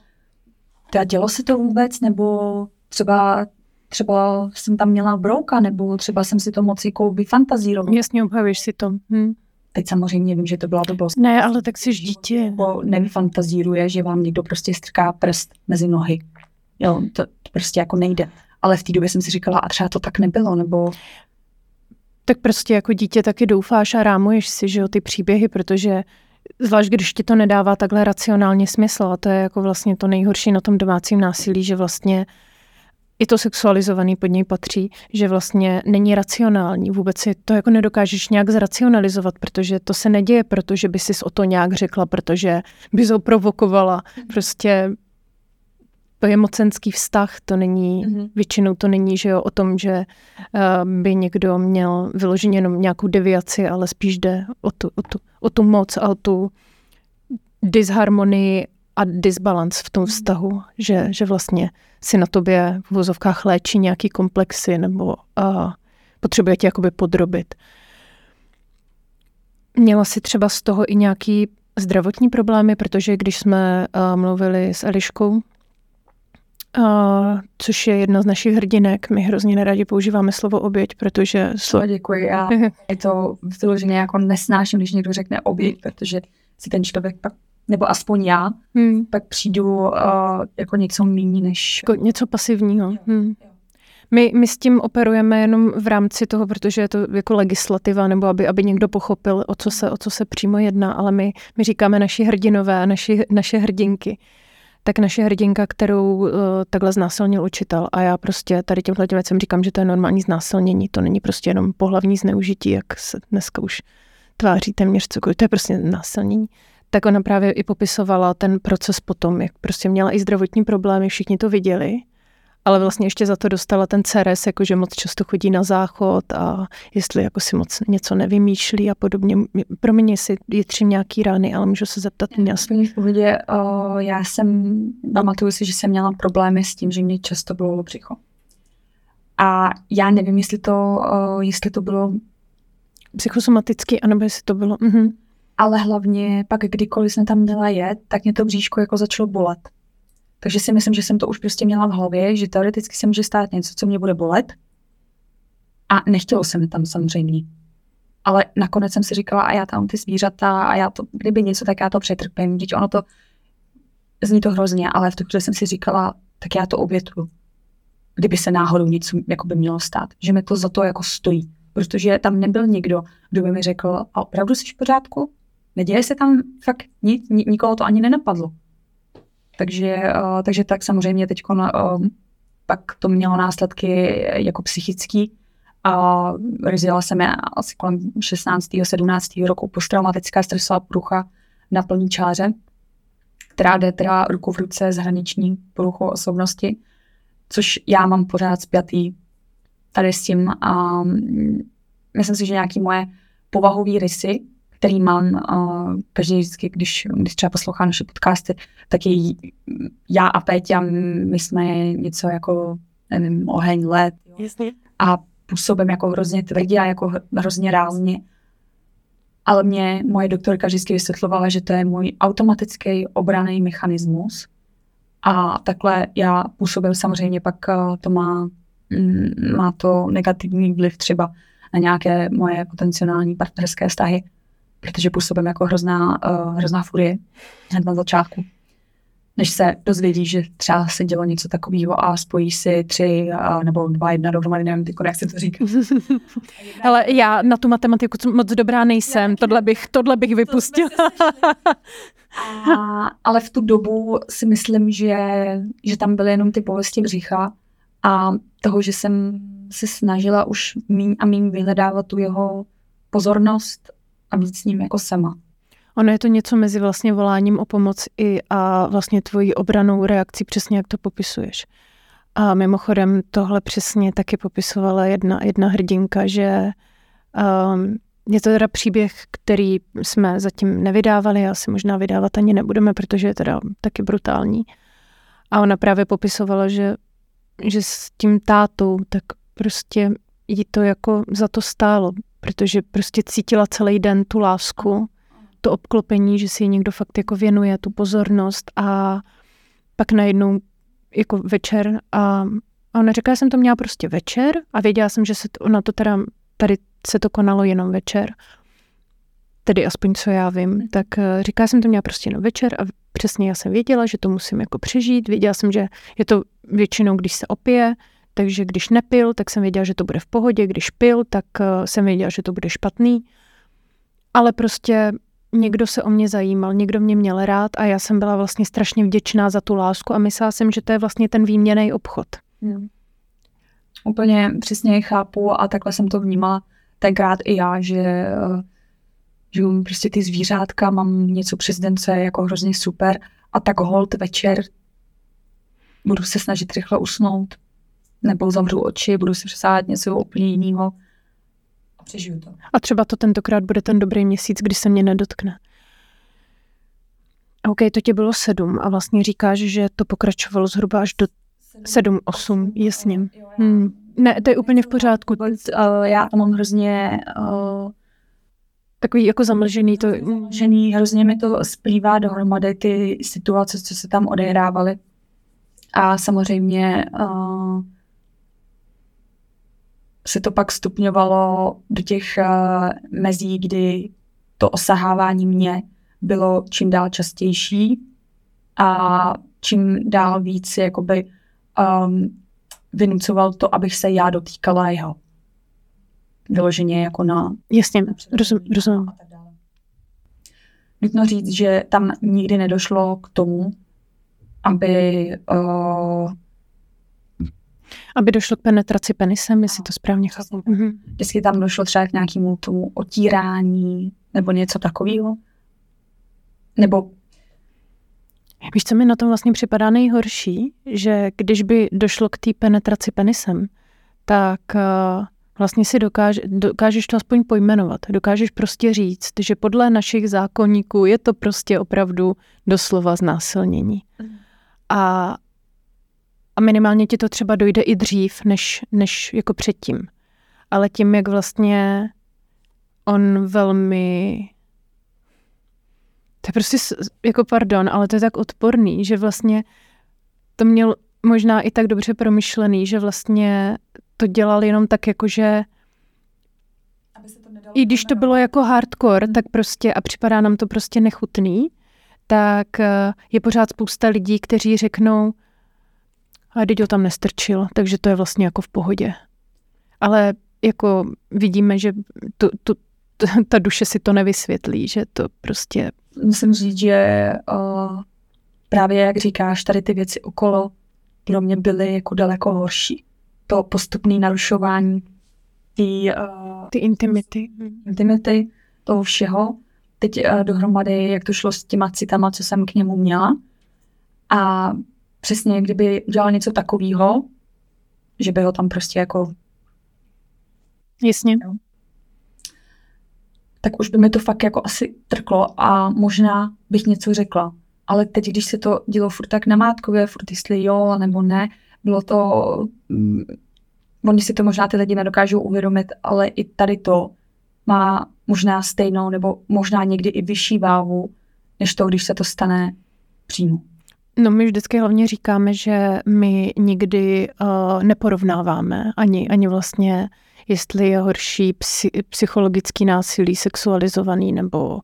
teda dělo se to vůbec, nebo třeba třeba jsem tam měla brouka, nebo třeba jsem si to moc jako vyfantazírovala. Jasně, obhavíš si to. Hm. Teď samozřejmě vím, že to byla blbost. Ne, ale tak si dítě. Nebo nevyfantazíruje, že vám někdo prostě strká prst mezi nohy. Jo, to, to prostě jako nejde. Ale v té době jsem si říkala, a třeba to tak nebylo, nebo... Tak prostě jako dítě taky doufáš a rámuješ si, že jo, ty příběhy, protože zvlášť když ti to nedává takhle racionálně smysl a to je jako vlastně to nejhorší na tom domácím násilí, že vlastně i to sexualizovaný pod něj patří, že vlastně není racionální. Vůbec si to jako nedokážeš nějak zracionalizovat, protože to se neděje, protože by si o to nějak řekla, protože bys ho provokovala. Prostě to je mocenský vztah, to není, mm-hmm. většinou to není, že jo, o tom, že uh, by někdo měl vyloženě jenom nějakou deviaci, ale spíš jde o tu, o tu, o tu moc a o tu disharmonii a disbalans v tom mhm. vztahu, že, že vlastně si na tobě v vozovkách léčí nějaký komplexy nebo uh, potřebuje tě jakoby podrobit. Měla si třeba z toho i nějaký zdravotní problémy, protože když jsme uh, mluvili s Eliškou, Uh, což je jedna z našich hrdinek. My hrozně neradi používáme slovo oběť, protože... Slo... děkuji. Já je to vyloženě jako nesnáším, když někdo řekne oběť, protože si ten člověk pak nebo aspoň já, hmm. pak přijdu uh, jako něco méně než... Jako něco pasivního. Hmm. My, my s tím operujeme jenom v rámci toho, protože je to jako legislativa, nebo aby, aby někdo pochopil, o co se, o co se přímo jedná, ale my, my říkáme naši hrdinové a naši, naše hrdinky. Tak naše hrdinka, kterou uh, takhle znásilnil učitel a já prostě tady těmhle věcem říkám, že to je normální znásilnění, to není prostě jenom pohlavní zneužití, jak se dneska už tváří téměř cokoliv, to je prostě násilnění tak ona právě i popisovala ten proces potom, jak prostě měla i zdravotní problémy, všichni to viděli, ale vlastně ještě za to dostala ten CRS, jakože moc často chodí na záchod a jestli jako si moc něco nevymýšlí a podobně. Pro mě jestli je tři nějaký rány, ale můžu se zeptat. Já, v pohodě, o, já jsem, pamatuju si, že jsem měla problémy s tím, že mě často bylo břicho. A já nevím, jestli to, o, jestli to bylo psychosomatický, anebo jestli to bylo... Mhm ale hlavně pak kdykoliv jsem tam měla jet, tak mě to bříško jako začalo bolet. Takže si myslím, že jsem to už prostě měla v hlavě, že teoreticky se může stát něco, co mě bude bolet. A nechtělo se mi tam samozřejmě. Ale nakonec jsem si říkala, a já tam ty zvířata, a já to, kdyby něco, tak já to přetrpím. Vždyť ono to, zní to hrozně, ale v tu chvíli jsem si říkala, tak já to obětuju. Kdyby se náhodou něco jako by mělo stát. Že mi to za to jako stojí. Protože tam nebyl nikdo, kdo by mi řekl, a opravdu jsi v pořádku? Neděje se tam fakt nic, nikoho to ani nenapadlo. Takže, uh, takže tak samozřejmě teď uh, pak to mělo následky jako psychický. A rozjela se mi asi kolem 16. 17. roku posttraumatická stresová porucha na plní čáře, která jde teda ruku v ruce s hraniční poruchou osobnosti, což já mám pořád zpětý tady s tím. A myslím si, že nějaký moje povahové rysy, který mám uh, každý vždycky, když, když třeba poslouchá naše podcasty, tak je já a Péťa, my jsme něco jako, nevím, oheň, led. Jasně. A působím jako hrozně tvrdě a jako hrozně rázně. Ale mě moje doktorka vždycky vysvětlovala, že to je můj automatický obraný mechanismus. A takhle já působím samozřejmě, pak to má, má to negativní vliv třeba na nějaké moje potenciální partnerské vztahy protože působím jako hrozná, uh, hrozná furie hned na začátku. Než se dozvědí, že třeba se dělo něco takového a spojí si tři uh, nebo dva jedna dohromady, nevím, ty jak se to říká. Ale já na tu matematiku moc dobrá nejsem, tohle bych, tohle bych vypustila. a, ale v tu dobu si myslím, že, že tam byly jenom ty bolesti břicha a toho, že jsem se snažila už míň a míň vyhledávat tu jeho pozornost a být s ním jako sama. Ono je to něco mezi vlastně voláním o pomoc i a vlastně tvojí obranou reakcí, přesně jak to popisuješ. A mimochodem tohle přesně taky popisovala jedna, jedna hrdinka, že um, je to teda příběh, který jsme zatím nevydávali, asi možná vydávat ani nebudeme, protože je teda taky brutální. A ona právě popisovala, že, že s tím tátou tak prostě jí to jako za to stálo, protože prostě cítila celý den tu lásku, to obklopení, že si ji někdo fakt jako věnuje, tu pozornost a pak najednou jako večer a, a ona říká, že jsem to měla prostě večer a věděla jsem, že se to, ona to teda, tady se to konalo jenom večer, tedy aspoň co já vím, tak eh, říká, že jsem to měla prostě jenom večer a přesně já jsem věděla, že to musím jako přežít, věděla jsem, že je to většinou, když se opije, takže když nepil, tak jsem věděla, že to bude v pohodě, když pil, tak eh, jsem věděla, že to bude špatný. Ale prostě někdo se o mě zajímal, někdo mě měl rád a já jsem byla vlastně strašně vděčná za tu lásku a myslela jsem, že to je vlastně ten výměný obchod. Hmm. úplně přesně chápu a takhle jsem to vnímala tenkrát i já, že, eh, že prostě ty zvířátka, mám něco přes den, co je jako hrozně super a tak hold večer budu se snažit rychle usnout nebo zavřu oči, budu si přesáhat něco úplně jiného a přežiju to. A třeba to tentokrát bude ten dobrý měsíc, kdy se mě nedotkne. OK, to tě bylo sedm a vlastně říkáš, že to pokračovalo zhruba až do sedm, osm, jasně. Hmm. Ne, to je úplně v pořádku. Já to mám hrozně uh, takový jako zamlžený. To... Zamlžený, hrozně mi to splývá dohromady ty situace, co se tam odehrávaly. A samozřejmě uh, se to pak stupňovalo do těch uh, mezí, kdy to osahávání mě bylo čím dál častější a čím dál víc jakoby um, vynucoval to, abych se já dotýkala jeho. Vyloženě jako na... Jasně, rozumím. rozumím. Nutno říct, že tam nikdy nedošlo k tomu, aby uh, aby došlo k penetraci penisem, jestli to správně chápu. Mhm. Vždycky tam došlo třeba k nějakému tomu otírání nebo něco takového. Nebo Víš, co mi na tom vlastně připadá nejhorší? Že když by došlo k té penetraci penisem, tak uh, vlastně si dokáže, dokážeš to aspoň pojmenovat. Dokážeš prostě říct, že podle našich zákonníků je to prostě opravdu doslova znásilnění. Mm. A, a minimálně ti to třeba dojde i dřív, než, než jako předtím. Ale tím, jak vlastně on velmi to je prostě, jako pardon, ale to je tak odporný, že vlastně to měl možná i tak dobře promyšlený, že vlastně to dělal jenom tak jako, že i když to bylo jako hardcore, tak prostě a připadá nám to prostě nechutný, tak eh, je pořád spousta lidí, kteří řeknou, a teď ho tam nestrčil, takže to je vlastně jako v pohodě. Ale jako vidíme, že tu, tu, ta duše si to nevysvětlí, že to prostě musím říct, že uh, právě jak říkáš, tady ty věci okolo pro mě byly jako daleko horší. To postupné narušování ty, uh, ty intimity. intimity, toho všeho. Teď uh, dohromady, jak to šlo s těma citama, co jsem k němu měla. A přesně, kdyby udělal něco takového, že by ho tam prostě jako... Jasně. Jo, tak už by mi to fakt jako asi trklo a možná bych něco řekla. Ale teď, když se to dělo furt tak namátkově, furt jestli jo nebo ne, bylo to, mm, oni si to možná ty lidi nedokážou uvědomit, ale i tady to má možná stejnou nebo možná někdy i vyšší váhu, než to, když se to stane přímo. No my vždycky hlavně říkáme, že my nikdy uh, neporovnáváme ani, ani vlastně jestli je horší psy, psychologický násilí, sexualizovaný nebo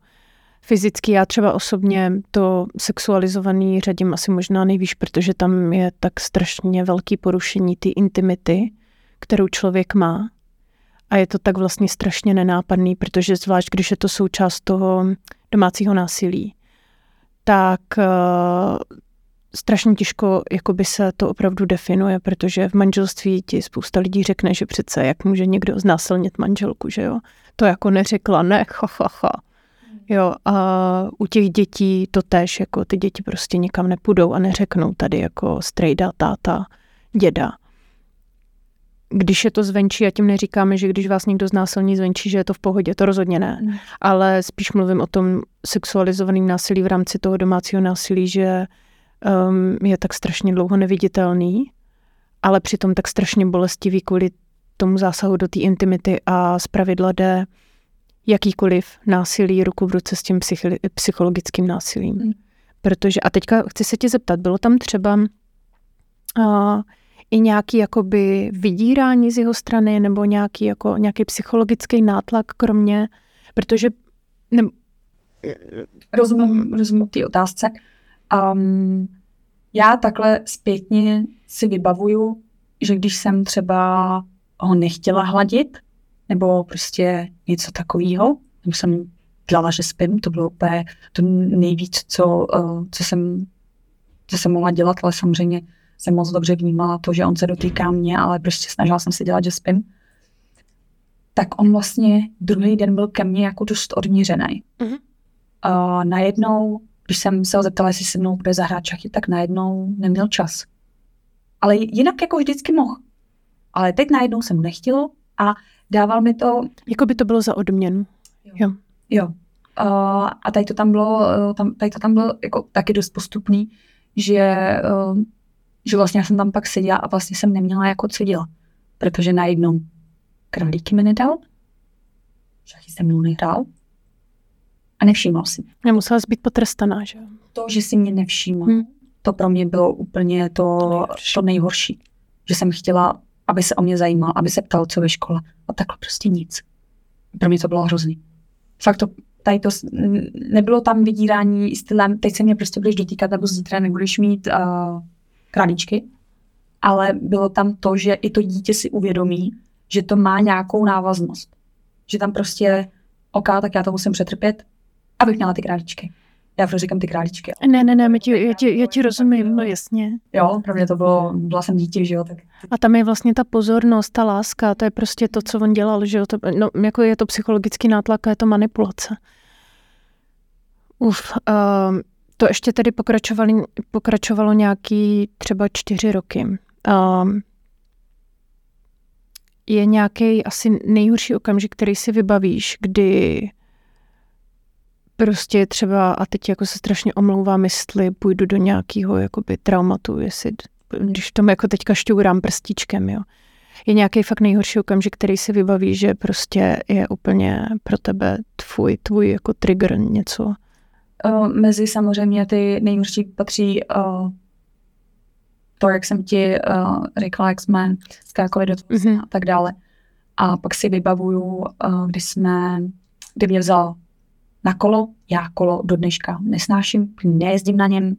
fyzický. Já třeba osobně to sexualizovaný řadím asi možná nejvíc, protože tam je tak strašně velký porušení ty intimity, kterou člověk má. A je to tak vlastně strašně nenápadný, protože zvlášť, když je to součást toho domácího násilí, tak uh, strašně těžko jakoby se to opravdu definuje, protože v manželství ti spousta lidí řekne, že přece jak může někdo znásilnit manželku, že jo. To jako neřekla, ne, ha, ha, ha. Jo, a u těch dětí to tež, jako ty děti prostě nikam nepůjdou a neřeknou tady jako strejda, táta, děda. Když je to zvenčí, a tím neříkáme, že když vás někdo znásilní zvenčí, že je to v pohodě, to rozhodně ne. Mm. Ale spíš mluvím o tom sexualizovaném násilí v rámci toho domácího násilí, že um, je tak strašně dlouho neviditelný, ale přitom tak strašně bolestivý kvůli tomu zásahu do té intimity a pravidla jde jakýkoliv násilí ruku v ruce s tím psychi- psychologickým násilím. Mm. Protože, a teďka chci se tě zeptat, bylo tam třeba uh, i nějaký jakoby vydírání z jeho strany nebo nějaký, jako, nějaký psychologický nátlak kromě, protože ne, rozumím, rozumím té otázce. Um, já takhle zpětně si vybavuju, že když jsem třeba ho nechtěla hladit, nebo prostě něco takového, nebo jsem dělala, že spím, to bylo úplně to nejvíc, co, uh, co, jsem, co jsem mohla dělat, ale samozřejmě jsem moc dobře vnímala to, že on se dotýká mě, ale prostě snažila jsem se dělat, že spím. Tak on vlastně druhý den byl ke mně jako dost odmířený. Mm-hmm. Uh, najednou, když jsem se ho zeptala, jestli se mnou bude zahrát šachy, tak najednou neměl čas. Ale jinak jako vždycky mohl. Ale teď najednou se mu nechtělo a dával mi to... Jako by to bylo za odměnu. Jo. Jo. jo. Uh, a tady to tam bylo, uh, tam, tady to tam bylo jako taky dost postupný, že, uh, že vlastně já jsem tam pak seděla a vlastně jsem neměla jako co dělat. Protože najednou králíky mi nedal, šachy se mnou nehrál a nevšímal si. Nemusela jsi být potrestaná, že To, že si mě nevšímal, hmm. to pro mě bylo úplně to, to nejhorší. Že jsem chtěla, aby se o mě zajímal, aby se ptal, co ve škole. A takhle prostě nic. Pro mě to bylo hrozný. Fakt to, tady to, nebylo tam vydírání stylem, teď se mě prostě budeš dotýkat, nebo zítra nebudeš mít uh, králíčky, ale bylo tam to, že i to dítě si uvědomí, že to má nějakou návaznost. Že tam prostě, ok, tak já to musím přetrpět, abych měla ty králíčky. Já furt říkám ty králíčky. Ne, ne, ne, my ti, já, ti, já ti rozumím, no jasně. Jo, pro mě to bylo, byla jsem dítě, že jo. Tak... A tam je vlastně ta pozornost, ta láska, to je prostě to, co on dělal, že jo. To, no, jako je to psychologický nátlak a je to manipulace. Uf, uh, to ještě tedy pokračovalo, pokračovalo nějaký třeba čtyři roky. Uh, je nějaký asi nejhorší okamžik, který si vybavíš, kdy prostě třeba, a teď jako se strašně omlouvám, jestli půjdu do nějakého jakoby traumatu, jestli, když tomu jako teďka šťourám prstíčkem, jo. Je nějaký fakt nejhorší okamžik, který si vybaví, že prostě je úplně pro tebe tvůj, tvůj jako trigger něco. Mezi samozřejmě ty nejhorší patří uh, to, jak jsem ti uh, řekla, jak jsme skákali do mm-hmm. a tak dále. A pak si vybavuju, uh, když jsme, kdy mě vzal na kolo, já kolo do dneška nesnáším, nejezdím na něm.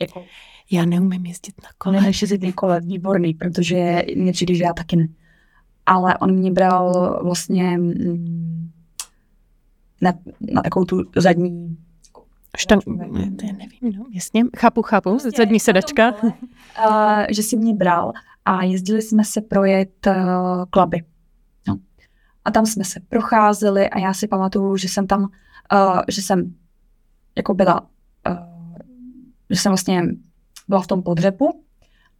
Jako, já neumím jezdit na kole. Než jezdit na kole, výborný, protože mě přijde, že já taky ne. Ale on mě bral vlastně mm, na, na takovou tu zadní Štang... To je, nevím, no, jasně, chápu, chápu, prostě zadní sedačka. uh, že si mě bral a jezdili jsme se projet uh, kluby. No. A tam jsme se procházeli a já si pamatuju, že jsem tam, uh, že jsem jako byla, uh, že jsem vlastně byla v tom podřepu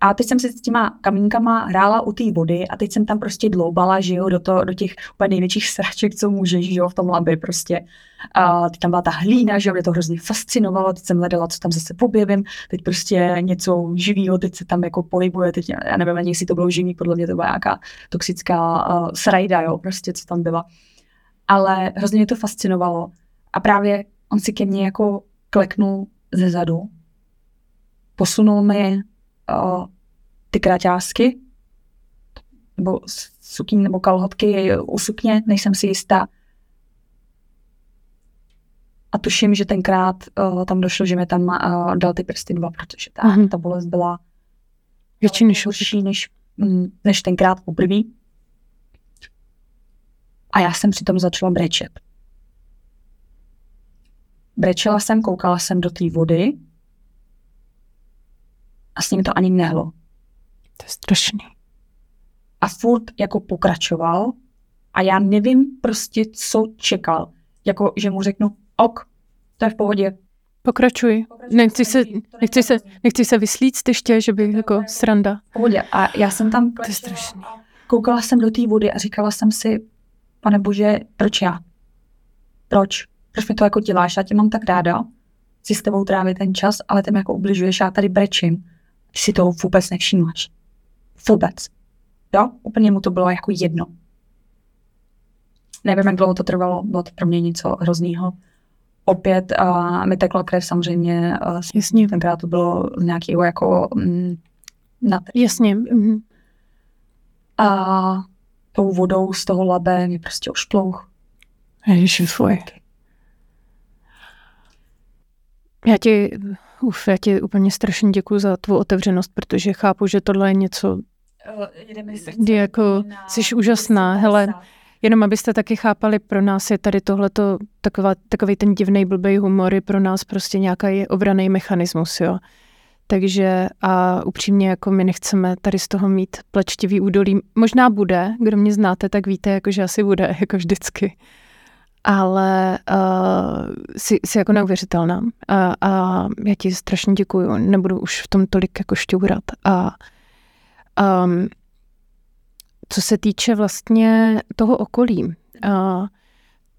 a teď jsem si s těma kamínkama hrála u té vody a teď jsem tam prostě dloubala, že jo, do, to, do těch úplně největších sraček, co můžeš, že jo, v tom labi prostě. A teď tam byla ta hlína, že jo, mě to hrozně fascinovalo, teď jsem hledala, co tam zase objevím, teď prostě něco živého, teď se tam jako pohybuje, teď já nevím ani, jestli to bylo živý, podle mě to byla nějaká toxická uh, srajda, jo, prostě, co tam byla. Ale hrozně mě to fascinovalo. A právě on si ke mně jako kleknul ze zadu, posunul mi uh, ty kraťásky, nebo sukní nebo kalhotky u sukně, nejsem si jistá. A tuším, že tenkrát uh, tam došlo, že mi tam uh, dal ty prsty dva, protože ta, mm-hmm. ta bolest byla větší než, horší než, mm, než tenkrát poprvé. A já jsem přitom začala brečet. Brečela jsem, koukala jsem do té vody a s ním to ani nehlo. To je strašný. A furt jako pokračoval a já nevím prostě, co čekal. Jako, že mu řeknu, ok, to je v pohodě. Pokračuj. Nechci, se, nechci, se, nechci se vyslít ještě, že bych jako sranda. Pohodě. A já jsem tam to je strašný. koukala jsem do té vody a říkala jsem si, pane bože, proč já? Proč? Proč mi to jako děláš? Já tě mám tak ráda, si s tebou trávit ten čas, ale ty mi jako ubližuješ, já tady brečím ty si toho vůbec nevšímáš. Vůbec. Jo? Úplně mu to bylo jako jedno. Nevím, jak dlouho to trvalo, bylo to pro mě něco hroznýho. Opět uh, mi tekla krev samozřejmě. Uh, Jasně. Tenkrát to bylo nějakého jako mm, na Jasně. Mm-hmm. A tou vodou z toho labe mě prostě ošplouch. Ježiši, fuj. Já ti Uf, já ti úplně strašně děkuji za tvou otevřenost, protože chápu, že tohle je něco, kdy jako jsi úžasná. Hele, jenom abyste taky chápali, pro nás je tady tohleto taková, takový ten divný blbej humor je pro nás prostě nějaký obraný mechanismus, jo. takže a upřímně jako my nechceme tady z toho mít plečtivý údolí. Možná bude, kdo mě znáte, tak víte, jako že asi bude, jako vždycky. Ale uh, jsi, jsi jako neuvěřitelná. A, a já ti strašně děkuju. Nebudu už v tom tolik jako šťourat. A um, co se týče vlastně toho okolí, uh,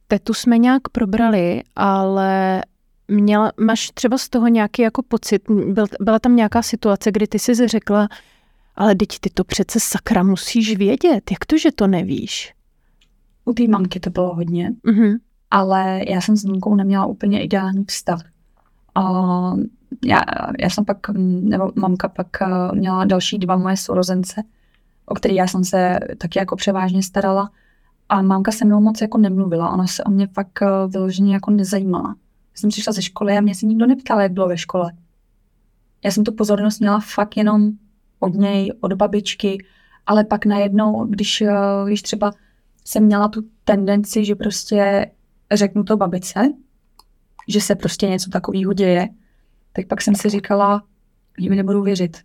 tetu jsme nějak probrali, ale měla, máš třeba z toho nějaký jako pocit, byl, byla tam nějaká situace, kdy ty jsi řekla, ale teď ty to přece sakra musíš vědět, jak to, že to nevíš? U té mamky to bylo hodně, mm-hmm. ale já jsem s mamkou neměla úplně ideální vztah. A já, já jsem pak, nebo mamka pak eh, měla další dva moje sourozence, o který já jsem se taky jako převážně starala. A mámka se mnou moc jako nemluvila, ona se o mě fakt eh, vyloženě jako nezajímala. Jsem přišla ze školy a mě se nikdo neptal, jak bylo ve škole. Já jsem tu pozornost měla fakt jenom od něj, od babičky, ale pak najednou, když, eh, když třeba jsem měla tu tendenci, že prostě řeknu to babice, že se prostě něco takového děje, tak pak jsem si říkala, že mi nebudou věřit.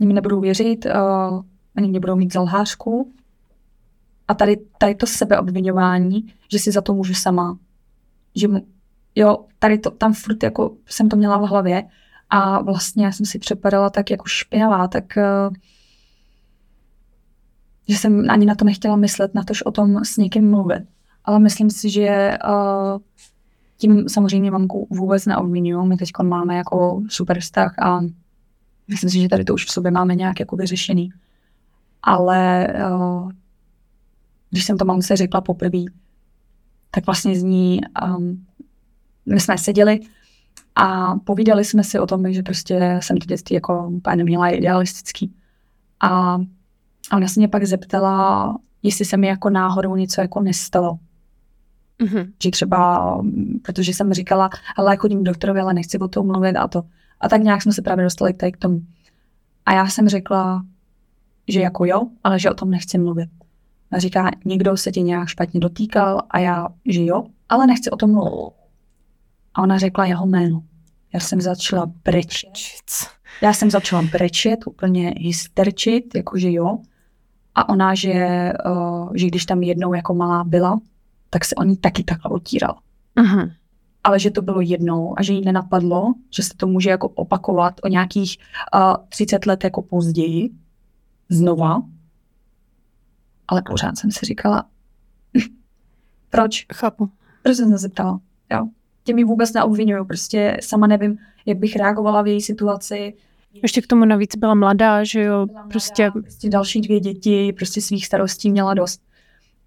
Oni mi nebudou věřit, uh, oni mě budou mít za lhářku. A tady, tady to sebeobvinování, že si za to můžu sama. Že jo, tady to, tam furt jako jsem to měla v hlavě a vlastně já jsem si připadala tak jako špinavá, tak uh, že jsem ani na to nechtěla myslet, na tož o tom s někým mluvit. Ale myslím si, že uh, tím samozřejmě mamku vůbec neobvinuju. My teď máme jako super vztah a myslím si, že tady to už v sobě máme nějak jako vyřešený. Ale uh, když jsem to mamce řekla poprvé, tak vlastně z ní um, my jsme seděli a povídali jsme si o tom, že prostě jsem to dětství jako úplně neměla idealistický. A ona se mě pak zeptala, jestli se mi jako náhodou něco jako nestalo. Mm-hmm. Že třeba, protože jsem říkala, ale chodím k doktorovi, ale nechci o tom mluvit a to. A tak nějak jsme se právě dostali tady k tomu. A já jsem řekla, že jako jo, ale že o tom nechci mluvit. A říká, někdo se tě nějak špatně dotýkal a já, že jo, ale nechci o tom mluvit. A ona řekla jeho jméno. Já jsem začala brečet. Já jsem začala brečet, úplně hysterčit, jakože jo. A ona, že, uh, že když tam jednou jako malá byla, tak se o ní taky takhle otírala. Uh-huh. Ale že to bylo jednou a že jí nenapadlo, že se to může jako opakovat o nějakých uh, 30 let jako později, znova. Ale pořád jsem si říkala, proč? Chápu. Proč jsem se zeptala, jo tě mi vůbec neobvinuju, prostě sama nevím, jak bych reagovala v její situaci. Ještě k tomu navíc byla mladá, že jo, byla prostě... Mladá, prostě další dvě děti, prostě svých starostí měla dost.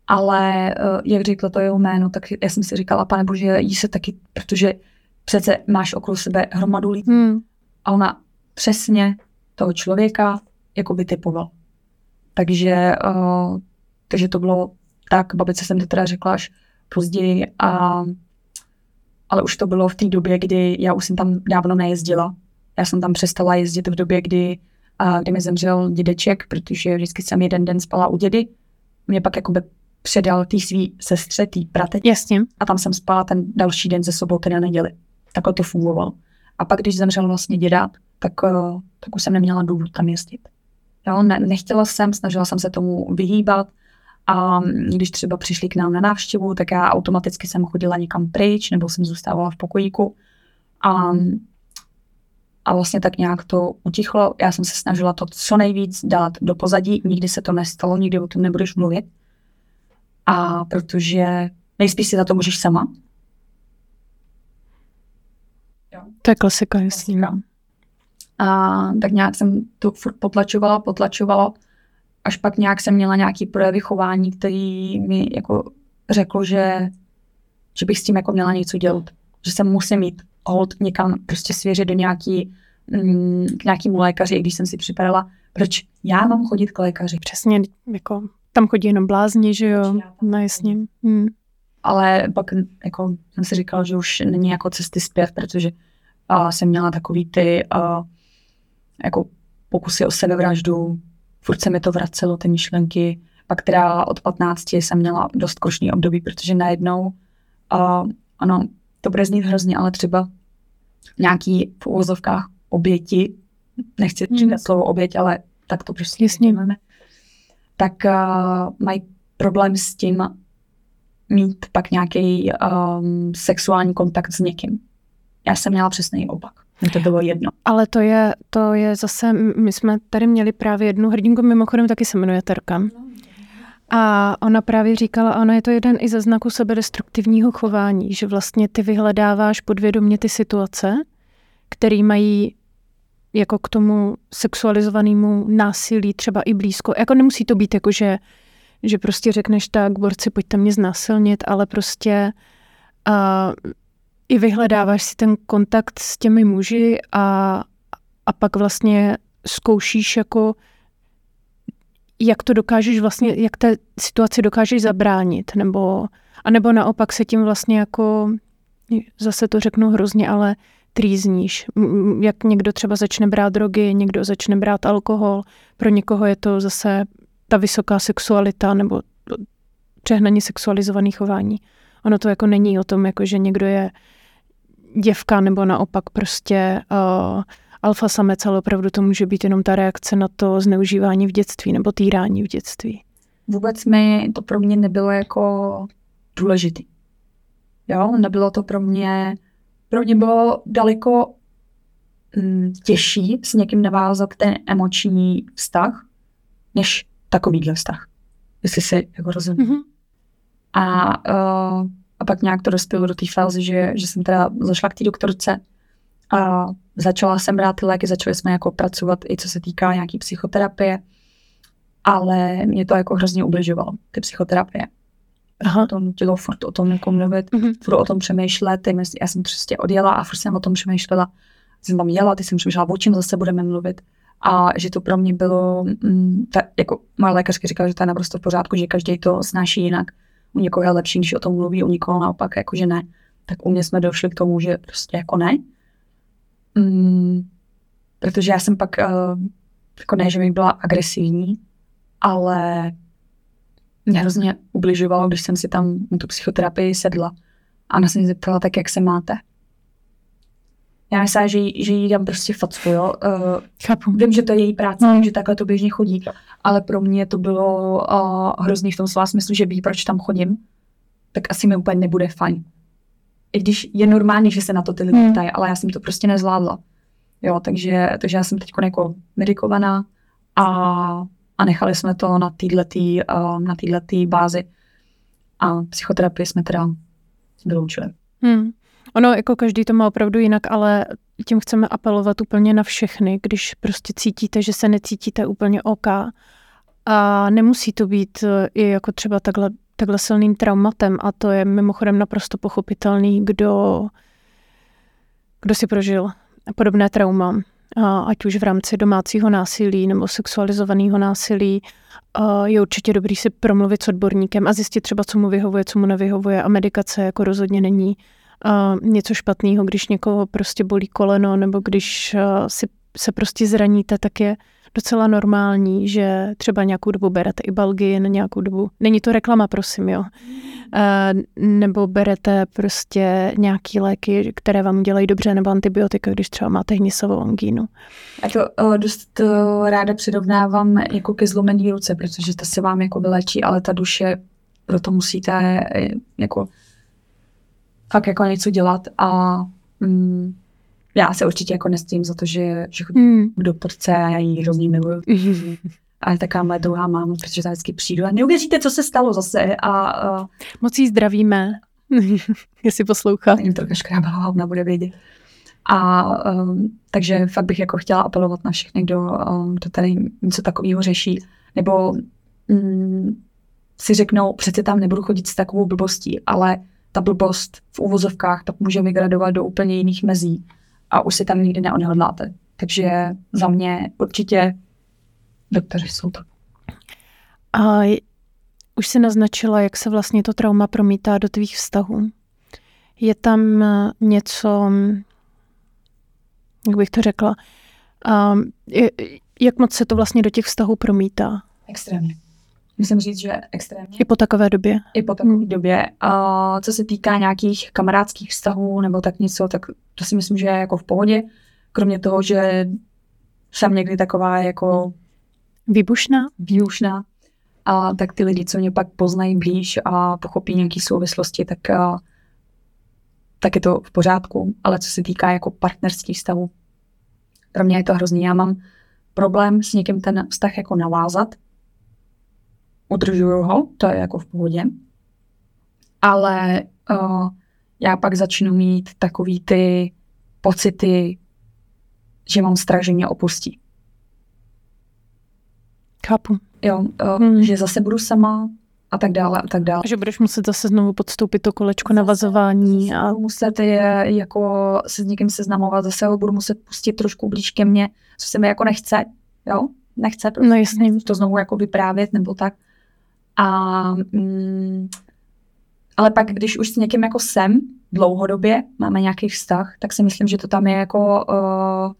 Ale uh, jak řekla to jeho jméno, tak já jsem si říkala, pane bože, jí se taky, protože přece máš okolo sebe hromadu lidí. Hmm. A ona přesně toho člověka jako by typoval. Takže, uh, takže to bylo tak, babice jsem to teda řekla až později a ale už to bylo v té době, kdy já už jsem tam dávno nejezdila. Já jsem tam přestala jezdit v době, kdy, a, kdy mi zemřel dědeček, protože vždycky jsem jeden den spala u dědy. Mě pak jakoby předal té svý sestře, té prate. Jasně. A tam jsem spala ten další den ze soboty na neděli. Takhle to fungovalo. A pak, když zemřel vlastně děda, tak, eh, tak už jsem neměla důvod tam jezdit. Jo, ne, nechtěla jsem, snažila jsem se tomu vyhýbat, a když třeba přišli k nám na návštěvu, tak já automaticky jsem chodila někam pryč, nebo jsem zůstávala v pokojíku. A, a vlastně tak nějak to utichlo. Já jsem se snažila to co nejvíc dát do pozadí. Nikdy se to nestalo, nikdy o tom nebudeš mluvit. A protože nejspíš si za to můžeš sama. Jo. To je klasika, jasně. A tak nějak jsem to furt potlačovala, potlačovala až pak nějak jsem měla nějaký projevy chování, který mi jako řekl, že, že bych s tím jako měla něco dělat. Že se musím jít hold někam prostě svěřit do nějaký, mm, k nějakému lékaři, i když jsem si připadala, proč já mám chodit k lékaři. Přesně, jako tam chodí jenom blázni, že jo, no jasně. Hmm. Ale pak jako jsem si říkala, že už není jako cesty zpět, protože uh, jsem měla takový ty uh, jako pokusy o sebevraždu, furt se mi to vracelo, ty myšlenky. Pak teda od 15 jsem měla dost košný období, protože najednou, uh, ano, to bude znít hrozně, ale třeba nějaký v uvozovkách oběti nechci říct mm. slovo oběť, ale tak to prostě Jasně. máme, tak uh, mají problém s tím mít pak nějaký um, sexuální kontakt s někým. Já jsem měla přesný opak. Mně to bylo jedno. Ale to je, to je zase, my jsme tady měli právě jednu hrdinku, mimochodem taky se jmenuje Terka. A ona právě říkala, ono je to jeden i ze znaků sebedestruktivního chování, že vlastně ty vyhledáváš podvědomě ty situace, které mají jako k tomu sexualizovanému násilí třeba i blízko. Jako nemusí to být jako, že, že prostě řekneš tak, borci, pojďte mě znásilnit, ale prostě uh, i vyhledáváš si ten kontakt s těmi muži a, a pak vlastně zkoušíš jako jak to dokážeš vlastně, jak té situaci dokážeš zabránit, nebo, a nebo naopak se tím vlastně jako, zase to řeknu hrozně, ale trýzníš. Jak někdo třeba začne brát drogy, někdo začne brát alkohol, pro někoho je to zase ta vysoká sexualita nebo přehnaně sexualizovaný chování. Ono to jako není o tom, jako že někdo je děvka nebo naopak prostě uh, alfa samec, ale opravdu to může být jenom ta reakce na to zneužívání v dětství nebo týrání v dětství. Vůbec mi to pro mě nebylo jako důležitý. Jo, nebylo to pro mě, pro mě bylo daleko hm, těžší s někým navázat ten emoční vztah, než takovýhle vztah. Jestli si jako rozumím. Mm-hmm. A, uh, a pak nějak to dospělo do té fáze, že, že jsem teda zašla k té doktorce a začala jsem brát ty léky, začali jsme jako pracovat i co se týká nějaký psychoterapie, ale mě to jako hrozně ubližovalo, ty psychoterapie. Aha. To nutilo furt o tom jako mluvit, mm-hmm. furt o tom přemýšlet, já jsem prostě odjela a furt jsem o tom přemýšlela, jsem tam jela, ty jsem přemýšlela, o čem zase budeme mluvit a že to pro mě bylo, mm, ta, jako moje lékařka říkala, že to je naprosto v pořádku, že každý to snáší jinak. U někoho je lepší, když o tom mluví, u někoho naopak jako, že ne. Tak u mě jsme došli k tomu, že prostě jako ne. Mm, protože já jsem pak, uh, jako ne, že bych byla agresivní, ale mě hrozně ubližovalo, když jsem si tam na tu psychoterapii sedla a ona se mě zeptala, tak jak se máte. Já myslím, že, jí, že jí dám prostě facku, jo. Uh, Chápu. Vím, že to je její práce, no. že takhle to běžně chodí, ale pro mě to bylo uh, hrozný v tom slova smyslu, že ví, proč tam chodím, tak asi mi úplně nebude fajn i když je normální, že se na to ty lidi hmm. ptají, ale já jsem to prostě nezvládla. Jo, takže, takže já jsem teď jako medikovaná a, a nechali jsme to na této uh, na této bázi a psychoterapii jsme teda vyloučili. Hmm. Ono, jako každý to má opravdu jinak, ale tím chceme apelovat úplně na všechny, když prostě cítíte, že se necítíte úplně OK. A nemusí to být eh, i jako třeba takhle takhle silným traumatem a to je mimochodem naprosto pochopitelný, kdo, kdo si prožil podobné trauma, ať už v rámci domácího násilí nebo sexualizovaného násilí, je určitě dobrý si promluvit s odborníkem a zjistit třeba, co mu vyhovuje, co mu nevyhovuje a medikace jako rozhodně není něco špatného, když někoho prostě bolí koleno nebo když si se prostě zraníte, tak je docela normální, že třeba nějakou dobu berete i Balgin, nějakou dobu, není to reklama, prosím, jo, e, nebo berete prostě nějaký léky, které vám dělají dobře, nebo antibiotika, když třeba máte hnisovou angínu. A to o, dost o, ráda přirovnávám jako ke zlomený ruce, protože to se vám jako vylečí, ale ta duše, proto musíte e, jako fakt jako něco dělat a mm, já se určitě jako nestím za to, že, že chodím hmm. k doktorce a já ji hrozně miluju. Ale taká moje druhá máma, protože tam vždycky přijdu a neuvěříte, co se stalo zase. A, a... Moc jí zdravíme, jestli poslouchá. Jim trochu škrábala, ona bude vědět. A um, takže fakt bych jako chtěla apelovat na všechny, kdo, um, kdo tady něco takového řeší, nebo um, si řeknou, přece tam nebudu chodit s takovou blbostí, ale ta blbost v úvozovkách tak může vygradovat do úplně jiných mezí a už si tam nikdy neodhodláte. Takže za mě určitě doktoři jsou to. A už si naznačila, jak se vlastně to trauma promítá do tvých vztahů. Je tam eh, něco, jak bych to řekla, um, jak moc se to vlastně do těch vztahů promítá? Extrémně. Musím říct, že extrémně. I po takové době. I po takové hmm. době. A co se týká nějakých kamarádských vztahů nebo tak něco, tak to si myslím, že je jako v pohodě. Kromě toho, že jsem někdy taková jako Výbušná? výbušná, a tak ty lidi, co mě pak poznají blíž a pochopí nějaké souvislosti, tak, a, tak je to v pořádku. Ale co se týká jako partnerských vztahů, pro mě je to hrozný. Já mám problém s někým ten vztah jako navázat. Udržuju ho, to je jako v pohodě. Ale uh, já pak začnu mít takový ty pocity, že mám strach, že mě opustí. Chápu. Jo, uh, hmm. že zase budu sama a tak dále a tak dále. Že budeš muset zase znovu podstoupit to kolečko navazování. A... Budu muset je, jako se s někým seznamovat, zase ho budu muset pustit trošku blíž ke mně, co se mi jako nechce, jo, nechce prostě no, jasně. to znovu jako vyprávět nebo tak. A, mm, ale pak, když už s někým jako jsem dlouhodobě, máme nějaký vztah, tak si myslím, že to tam je jako uh,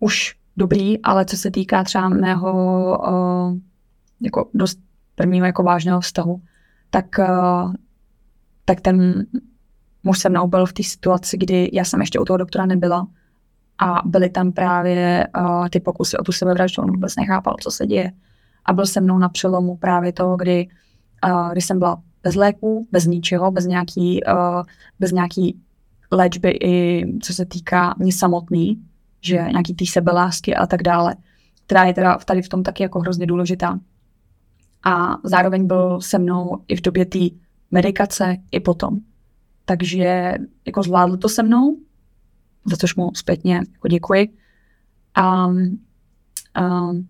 už dobrý, ale co se týká třeba mého uh, jako dost prvního jako vážného vztahu, tak, uh, tak ten muž se mnou byl v té situaci, kdy já jsem ještě u toho doktora nebyla a byly tam právě uh, ty pokusy o tu sebevraždu, on vůbec nechápal, co se děje. A byl se mnou na přelomu právě toho, kdy, uh, kdy jsem byla bez léků, bez ničeho, bez nějaký, uh, bez nějaký léčby i co se týká mě samotný, že nějaký té sebelásky a tak dále, která je teda tady v tom taky jako hrozně důležitá. A zároveň byl se mnou i v době té medikace, i potom. Takže jako zvládl to se mnou, za což mu zpětně jako děkuji. Um, um,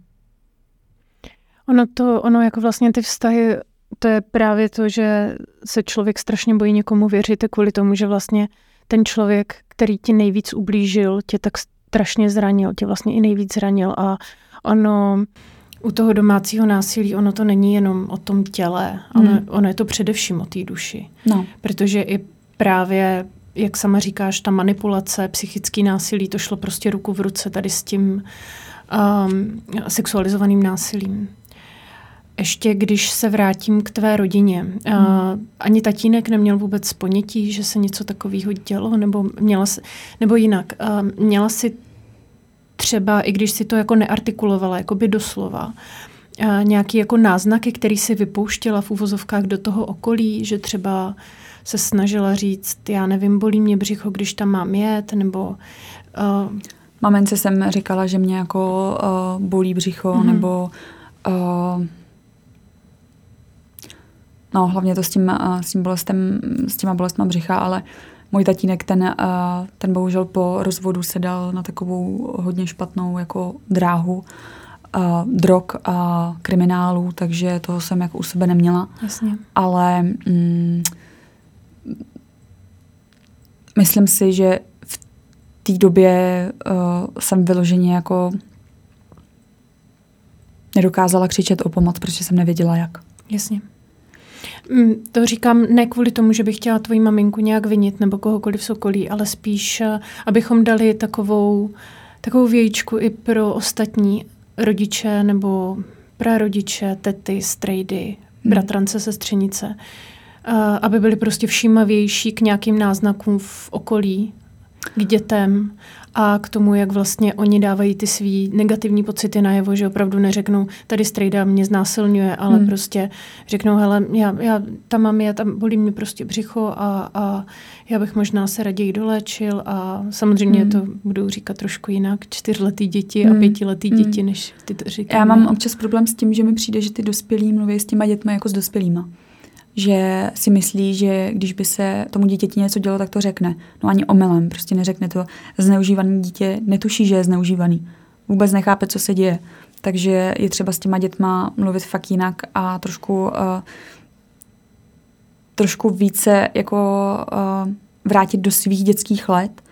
ono to, ono jako vlastně ty vztahy, to je právě to, že se člověk strašně bojí někomu věřit kvůli tomu, že vlastně ten člověk, který ti nejvíc ublížil, tě tak strašně zranil, tě vlastně i nejvíc zranil a ono u toho domácího násilí, ono to není jenom o tom těle, ono, hmm. ono je to především o té duši. No. Protože i právě, jak sama říkáš, ta manipulace, psychický násilí, to šlo prostě ruku v ruce tady s tím um, sexualizovaným násilím. Ještě když se vrátím k tvé rodině, hmm. uh, ani tatínek neměl vůbec ponětí, že se něco takového dělo, nebo, měla, nebo jinak, uh, měla si třeba, i když si to jako neartikulovala, jako by doslova, uh, nějaký jako náznaky, který si vypouštěla v úvozovkách do toho okolí, že třeba se snažila říct, já nevím, bolí mě břicho, když tam mám jet, nebo... Uh, Mamence jsem říkala, že mě jako uh, bolí břicho, mm-hmm. nebo uh, No, hlavně to s tím, s tím bolestem, s těma bolestma břicha, ale můj tatínek, ten, ten bohužel po rozvodu se dal na takovou hodně špatnou jako dráhu drog a kriminálů, takže toho jsem jako u sebe neměla. Jasně. Ale mm, myslím si, že v té době uh, jsem vyloženě jako nedokázala křičet o pomoc, protože jsem nevěděla jak. Jasně. Mm, to říkám ne kvůli tomu, že bych chtěla tvoji maminku nějak vinit nebo kohokoliv v okolí, ale spíš, eh, abychom dali takovou, takovou vějíčku i pro ostatní rodiče nebo prarodiče, tety, strejdy, hmm. bratrance, sestřenice, eh, aby byli prostě všímavější k nějakým náznakům v okolí, k dětem a k tomu, jak vlastně oni dávají ty svý negativní pocity najevo, že opravdu neřeknou, tady strejda mě znásilňuje, ale hmm. prostě řeknou, hele, já, já tam mám, já tam bolí mě prostě břicho a, a já bych možná se raději doléčil a samozřejmě hmm. to budou říkat trošku jinak, čtyřletý děti hmm. a pětiletý hmm. děti, než ty to říkáme. Já mám občas problém s tím, že mi přijde, že ty dospělí mluví s těma dětmi jako s dospělýma že si myslí, že když by se tomu dítěti něco dělo, tak to řekne. No ani omylem, prostě neřekne to. Zneužívaný dítě netuší, že je zneužívaný. Vůbec nechápe, co se děje. Takže je třeba s těma dětma mluvit fakt jinak a trošku, uh, trošku více jako uh, vrátit do svých dětských let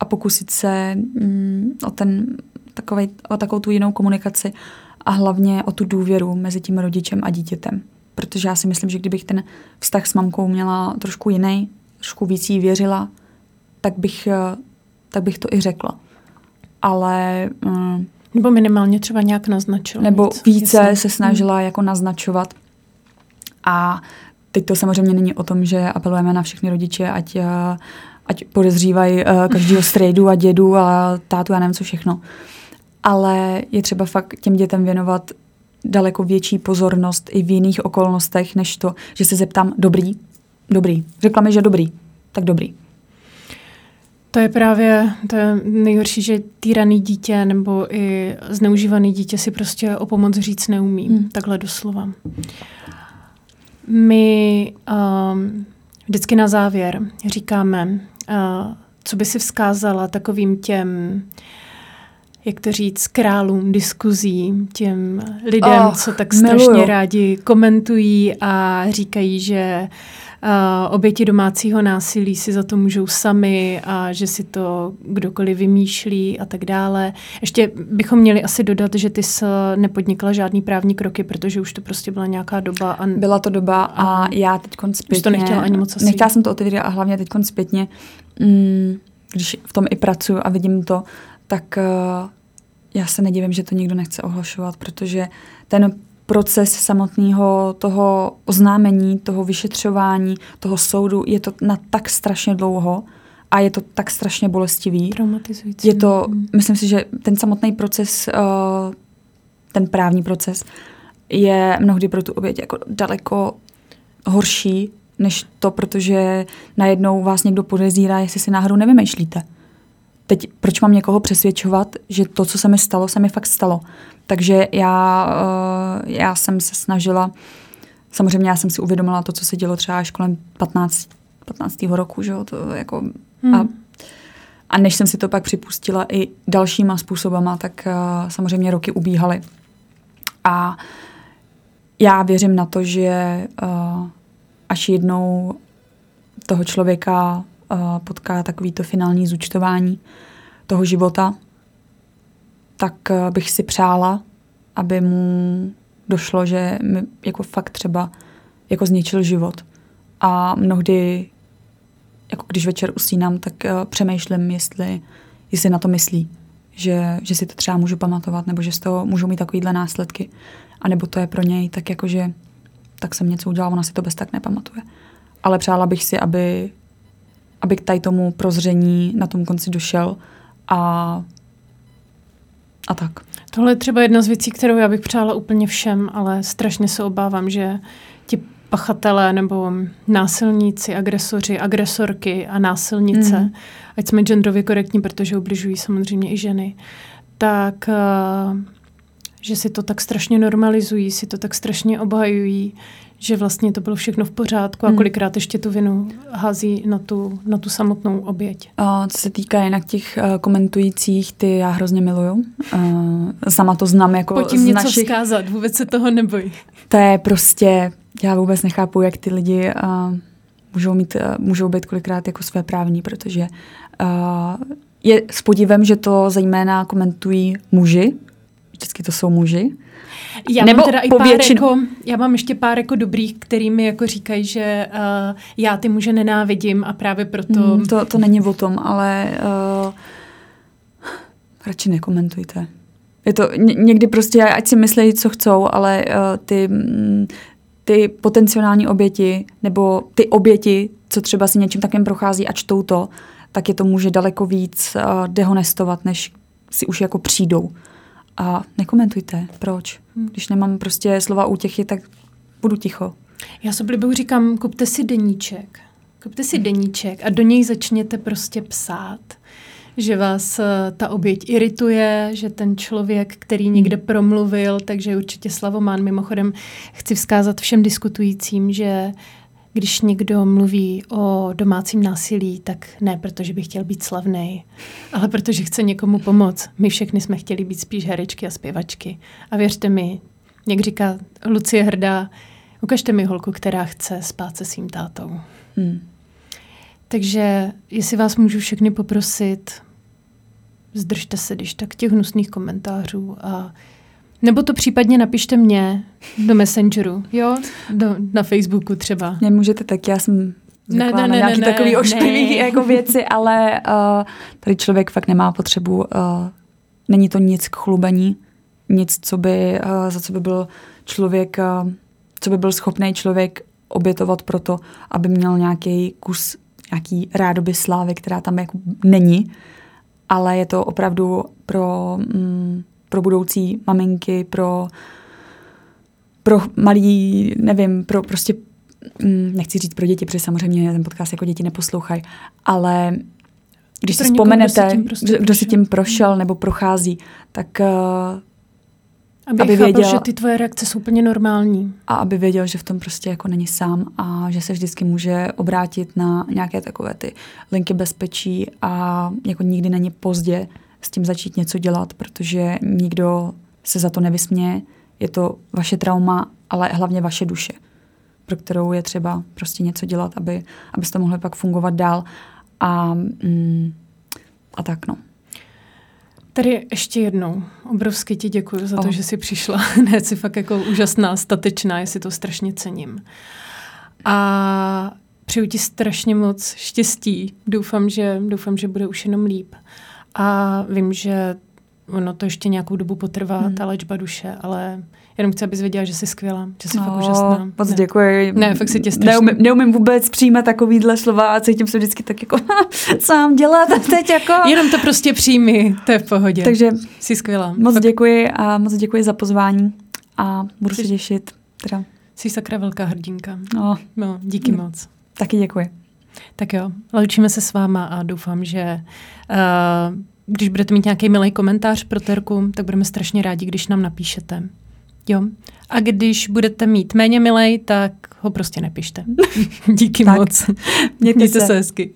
a pokusit se um, o, ten, takovej, o takovou tu jinou komunikaci a hlavně o tu důvěru mezi tím rodičem a dítětem protože já si myslím, že kdybych ten vztah s mamkou měla trošku jiný, trošku víc jí věřila, tak bych, eh, tak bych to i řekla. Ale... Mm, nebo minimálně třeba nějak naznačila. Nebo víc, více jestli... se snažila hmm. jako naznačovat. A teď to samozřejmě není o tom, že apelujeme na všechny rodiče, ať, eh, ať podezřívají každého strejdu a dědu a tátu a nevím co všechno. ale je třeba fakt těm dětem věnovat daleko větší pozornost i v jiných okolnostech, než to, že se zeptám, dobrý, dobrý. Řekla mi, že dobrý, tak dobrý. To je právě to je nejhorší, že týraný dítě nebo i zneužívaný dítě si prostě o pomoc říct neumí. Hmm. Takhle doslova. My um, vždycky na závěr říkáme, uh, co by si vzkázala takovým těm, jak to říct, králům diskuzí, těm lidem, oh, co tak strašně miluju. rádi komentují a říkají, že Uh, oběti domácího násilí si za to můžou sami a že si to kdokoliv vymýšlí a tak dále. Ještě bychom měli asi dodat, že ty jsi nepodnikla žádný právní kroky, protože už to prostě byla nějaká doba. A, byla to doba a, a já teď zpětně... Už to nechtěla ani moc asi. Nechtěla jsem to otevřít a hlavně teď zpětně, mm, když v tom i pracuji a vidím to, tak uh, já se nedivím, že to nikdo nechce ohlašovat, protože ten proces samotného toho oznámení, toho vyšetřování, toho soudu, je to na tak strašně dlouho a je to tak strašně bolestivý. Traumatizující. Je to, mm. myslím si, že ten samotný proces, eh, ten právní proces, je mnohdy pro tu oběť jako daleko horší, než to, protože najednou vás někdo podezírá, jestli si náhodou nevymýšlíte. Teď proč mám někoho přesvědčovat, že to, co se mi stalo, se mi fakt stalo. Takže já, uh, já jsem se snažila, samozřejmě já jsem si uvědomila to, co se dělo třeba až kolem 15, 15. roku, že jo, to jako, hmm. a, a než jsem si to pak připustila i dalšíma způsobama, tak uh, samozřejmě roky ubíhaly. A já věřím na to, že uh, až jednou toho člověka potká takovýto finální zúčtování toho života, tak eh, bych si přála, aby mu došlo, že mi jako fakt třeba jako zničil život. A mnohdy, jako když večer usínám, tak uh, přemýšlím, jestli, jestli na to myslí. Že, že si to třeba můžu pamatovat, nebo že z toho můžou mít takovýhle následky. A nebo to je pro něj tak jako, že tak jsem něco udělala, ona si to bez tak nepamatuje. Ale přála bych si, aby, aby k tady tomu prozření na tom konci došel a a tak. Tohle je třeba jedna z věcí, kterou já bych přála úplně všem, ale strašně se obávám, že ti pachatelé nebo násilníci, agresoři, agresorky a násilnice, mm. ať jsme genderově korektní, protože ubližují samozřejmě i ženy, tak uh, že si to tak strašně normalizují, si to tak strašně obhajují, že vlastně to bylo všechno v pořádku a hmm. kolikrát ještě tu vinu hází na tu, na tu samotnou oběť. A co se týká jinak těch uh, komentujících, ty já hrozně miluju. Uh, sama to znám jako Pojď z něco našich... vzkázat, vůbec se toho neboj. To je prostě, já vůbec nechápu, jak ty lidi uh, můžou, mít, uh, můžou být kolikrát jako své právní, protože uh, je s podívem, že to zejména komentují muži, vždycky to jsou muži, já Nebo mám teda i pár jako, já mám ještě pár jako dobrých, kterými jako říkají, že uh, já ty muže nenávidím a právě proto... Mm, to, to není o tom, ale uh, radši nekomentujte. Je to někdy prostě, ať si myslí, co chcou, ale uh, ty, mm, ty potenciální oběti nebo ty oběti, co třeba si něčím takým prochází a čtou to, tak je to může daleko víc uh, dehonestovat, než si už jako přijdou a nekomentujte. Proč? Hmm. Když nemám prostě slova útěchy, tak budu ticho. Já se oblíbenou říkám, kupte si deníček. Kupte si deníček a do něj začněte prostě psát že vás eh, ta oběť irituje, že ten člověk, který někde hmm. promluvil, takže určitě Slavomán. Mimochodem chci vzkázat všem diskutujícím, že když někdo mluví o domácím násilí, tak ne protože by chtěl být slavný, ale protože chce někomu pomoct. My všechny jsme chtěli být spíš herečky a zpěvačky. A věřte mi, jak říká Lucie Hrdá, ukažte mi holku, která chce spát se svým tátou. Hmm. Takže jestli vás můžu všechny poprosit, zdržte se, když tak těch hnusných komentářů a nebo to případně napište mě do Messengeru, jo? Do, na Facebooku třeba. Nemůžete tak, já jsem ne, ne, ne, nějaký ne, takový ošklivý jako věci, ale uh, tady člověk fakt nemá potřebu, uh, není to nic k chlubení, nic, co by, uh, za co by byl člověk, uh, co by byl schopný člověk obětovat pro to, aby měl nějaký kus, nějaký rádoby slávy, která tam jako není, ale je to opravdu pro mm, pro budoucí maminky, pro, pro malý, nevím, pro prostě, mm, nechci říct pro děti, protože samozřejmě ten podcast jako děti neposlouchají, ale když si vzpomenete, kdo, prostě kdo si tím prošel nebo prochází, tak uh, aby, aby chápal, věděl, že ty tvoje reakce jsou úplně normální. A aby věděl, že v tom prostě jako není sám a že se vždycky může obrátit na nějaké takové ty linky bezpečí a jako nikdy není pozdě s tím začít něco dělat, protože nikdo se za to nevysměje. Je to vaše trauma, ale hlavně vaše duše, pro kterou je třeba prostě něco dělat, aby, abyste mohli pak fungovat dál. A, mm, a tak no. Tady ještě jednou obrovsky ti děkuji za to, oh. že jsi přišla. ne, jsi fakt jako úžasná, statečná, já si to strašně cením. A přeju ti strašně moc štěstí. Doufám, že, doufám, že bude už jenom líp. A vím, že ono to ještě nějakou dobu potrvá, hmm. ta léčba duše, ale Jenom chci, abys věděla, že jsi skvělá, že jsi no, fakt úžasná. Moc ne. děkuji. Ne, fakt si tě strašně... Neumím, neumím vůbec přijímat takovýhle slova a cítím se vždycky tak jako, co mám dělat teď jako... Jenom to prostě přijmi, to je v pohodě. Takže jsi skvělá. Moc fakt... děkuji a moc děkuji za pozvání a budu jsi... se těšit. Teda. Jsi sakra velká hrdinka. No, no díky moc. Taky děkuji. Tak jo, loučíme se s váma a doufám, že uh, když budete mít nějaký milý komentář pro Terku, tak budeme strašně rádi, když nám napíšete. Jo. A když budete mít méně milej, tak ho prostě nepište. Díky moc. Mějte, Mějte se. se hezky.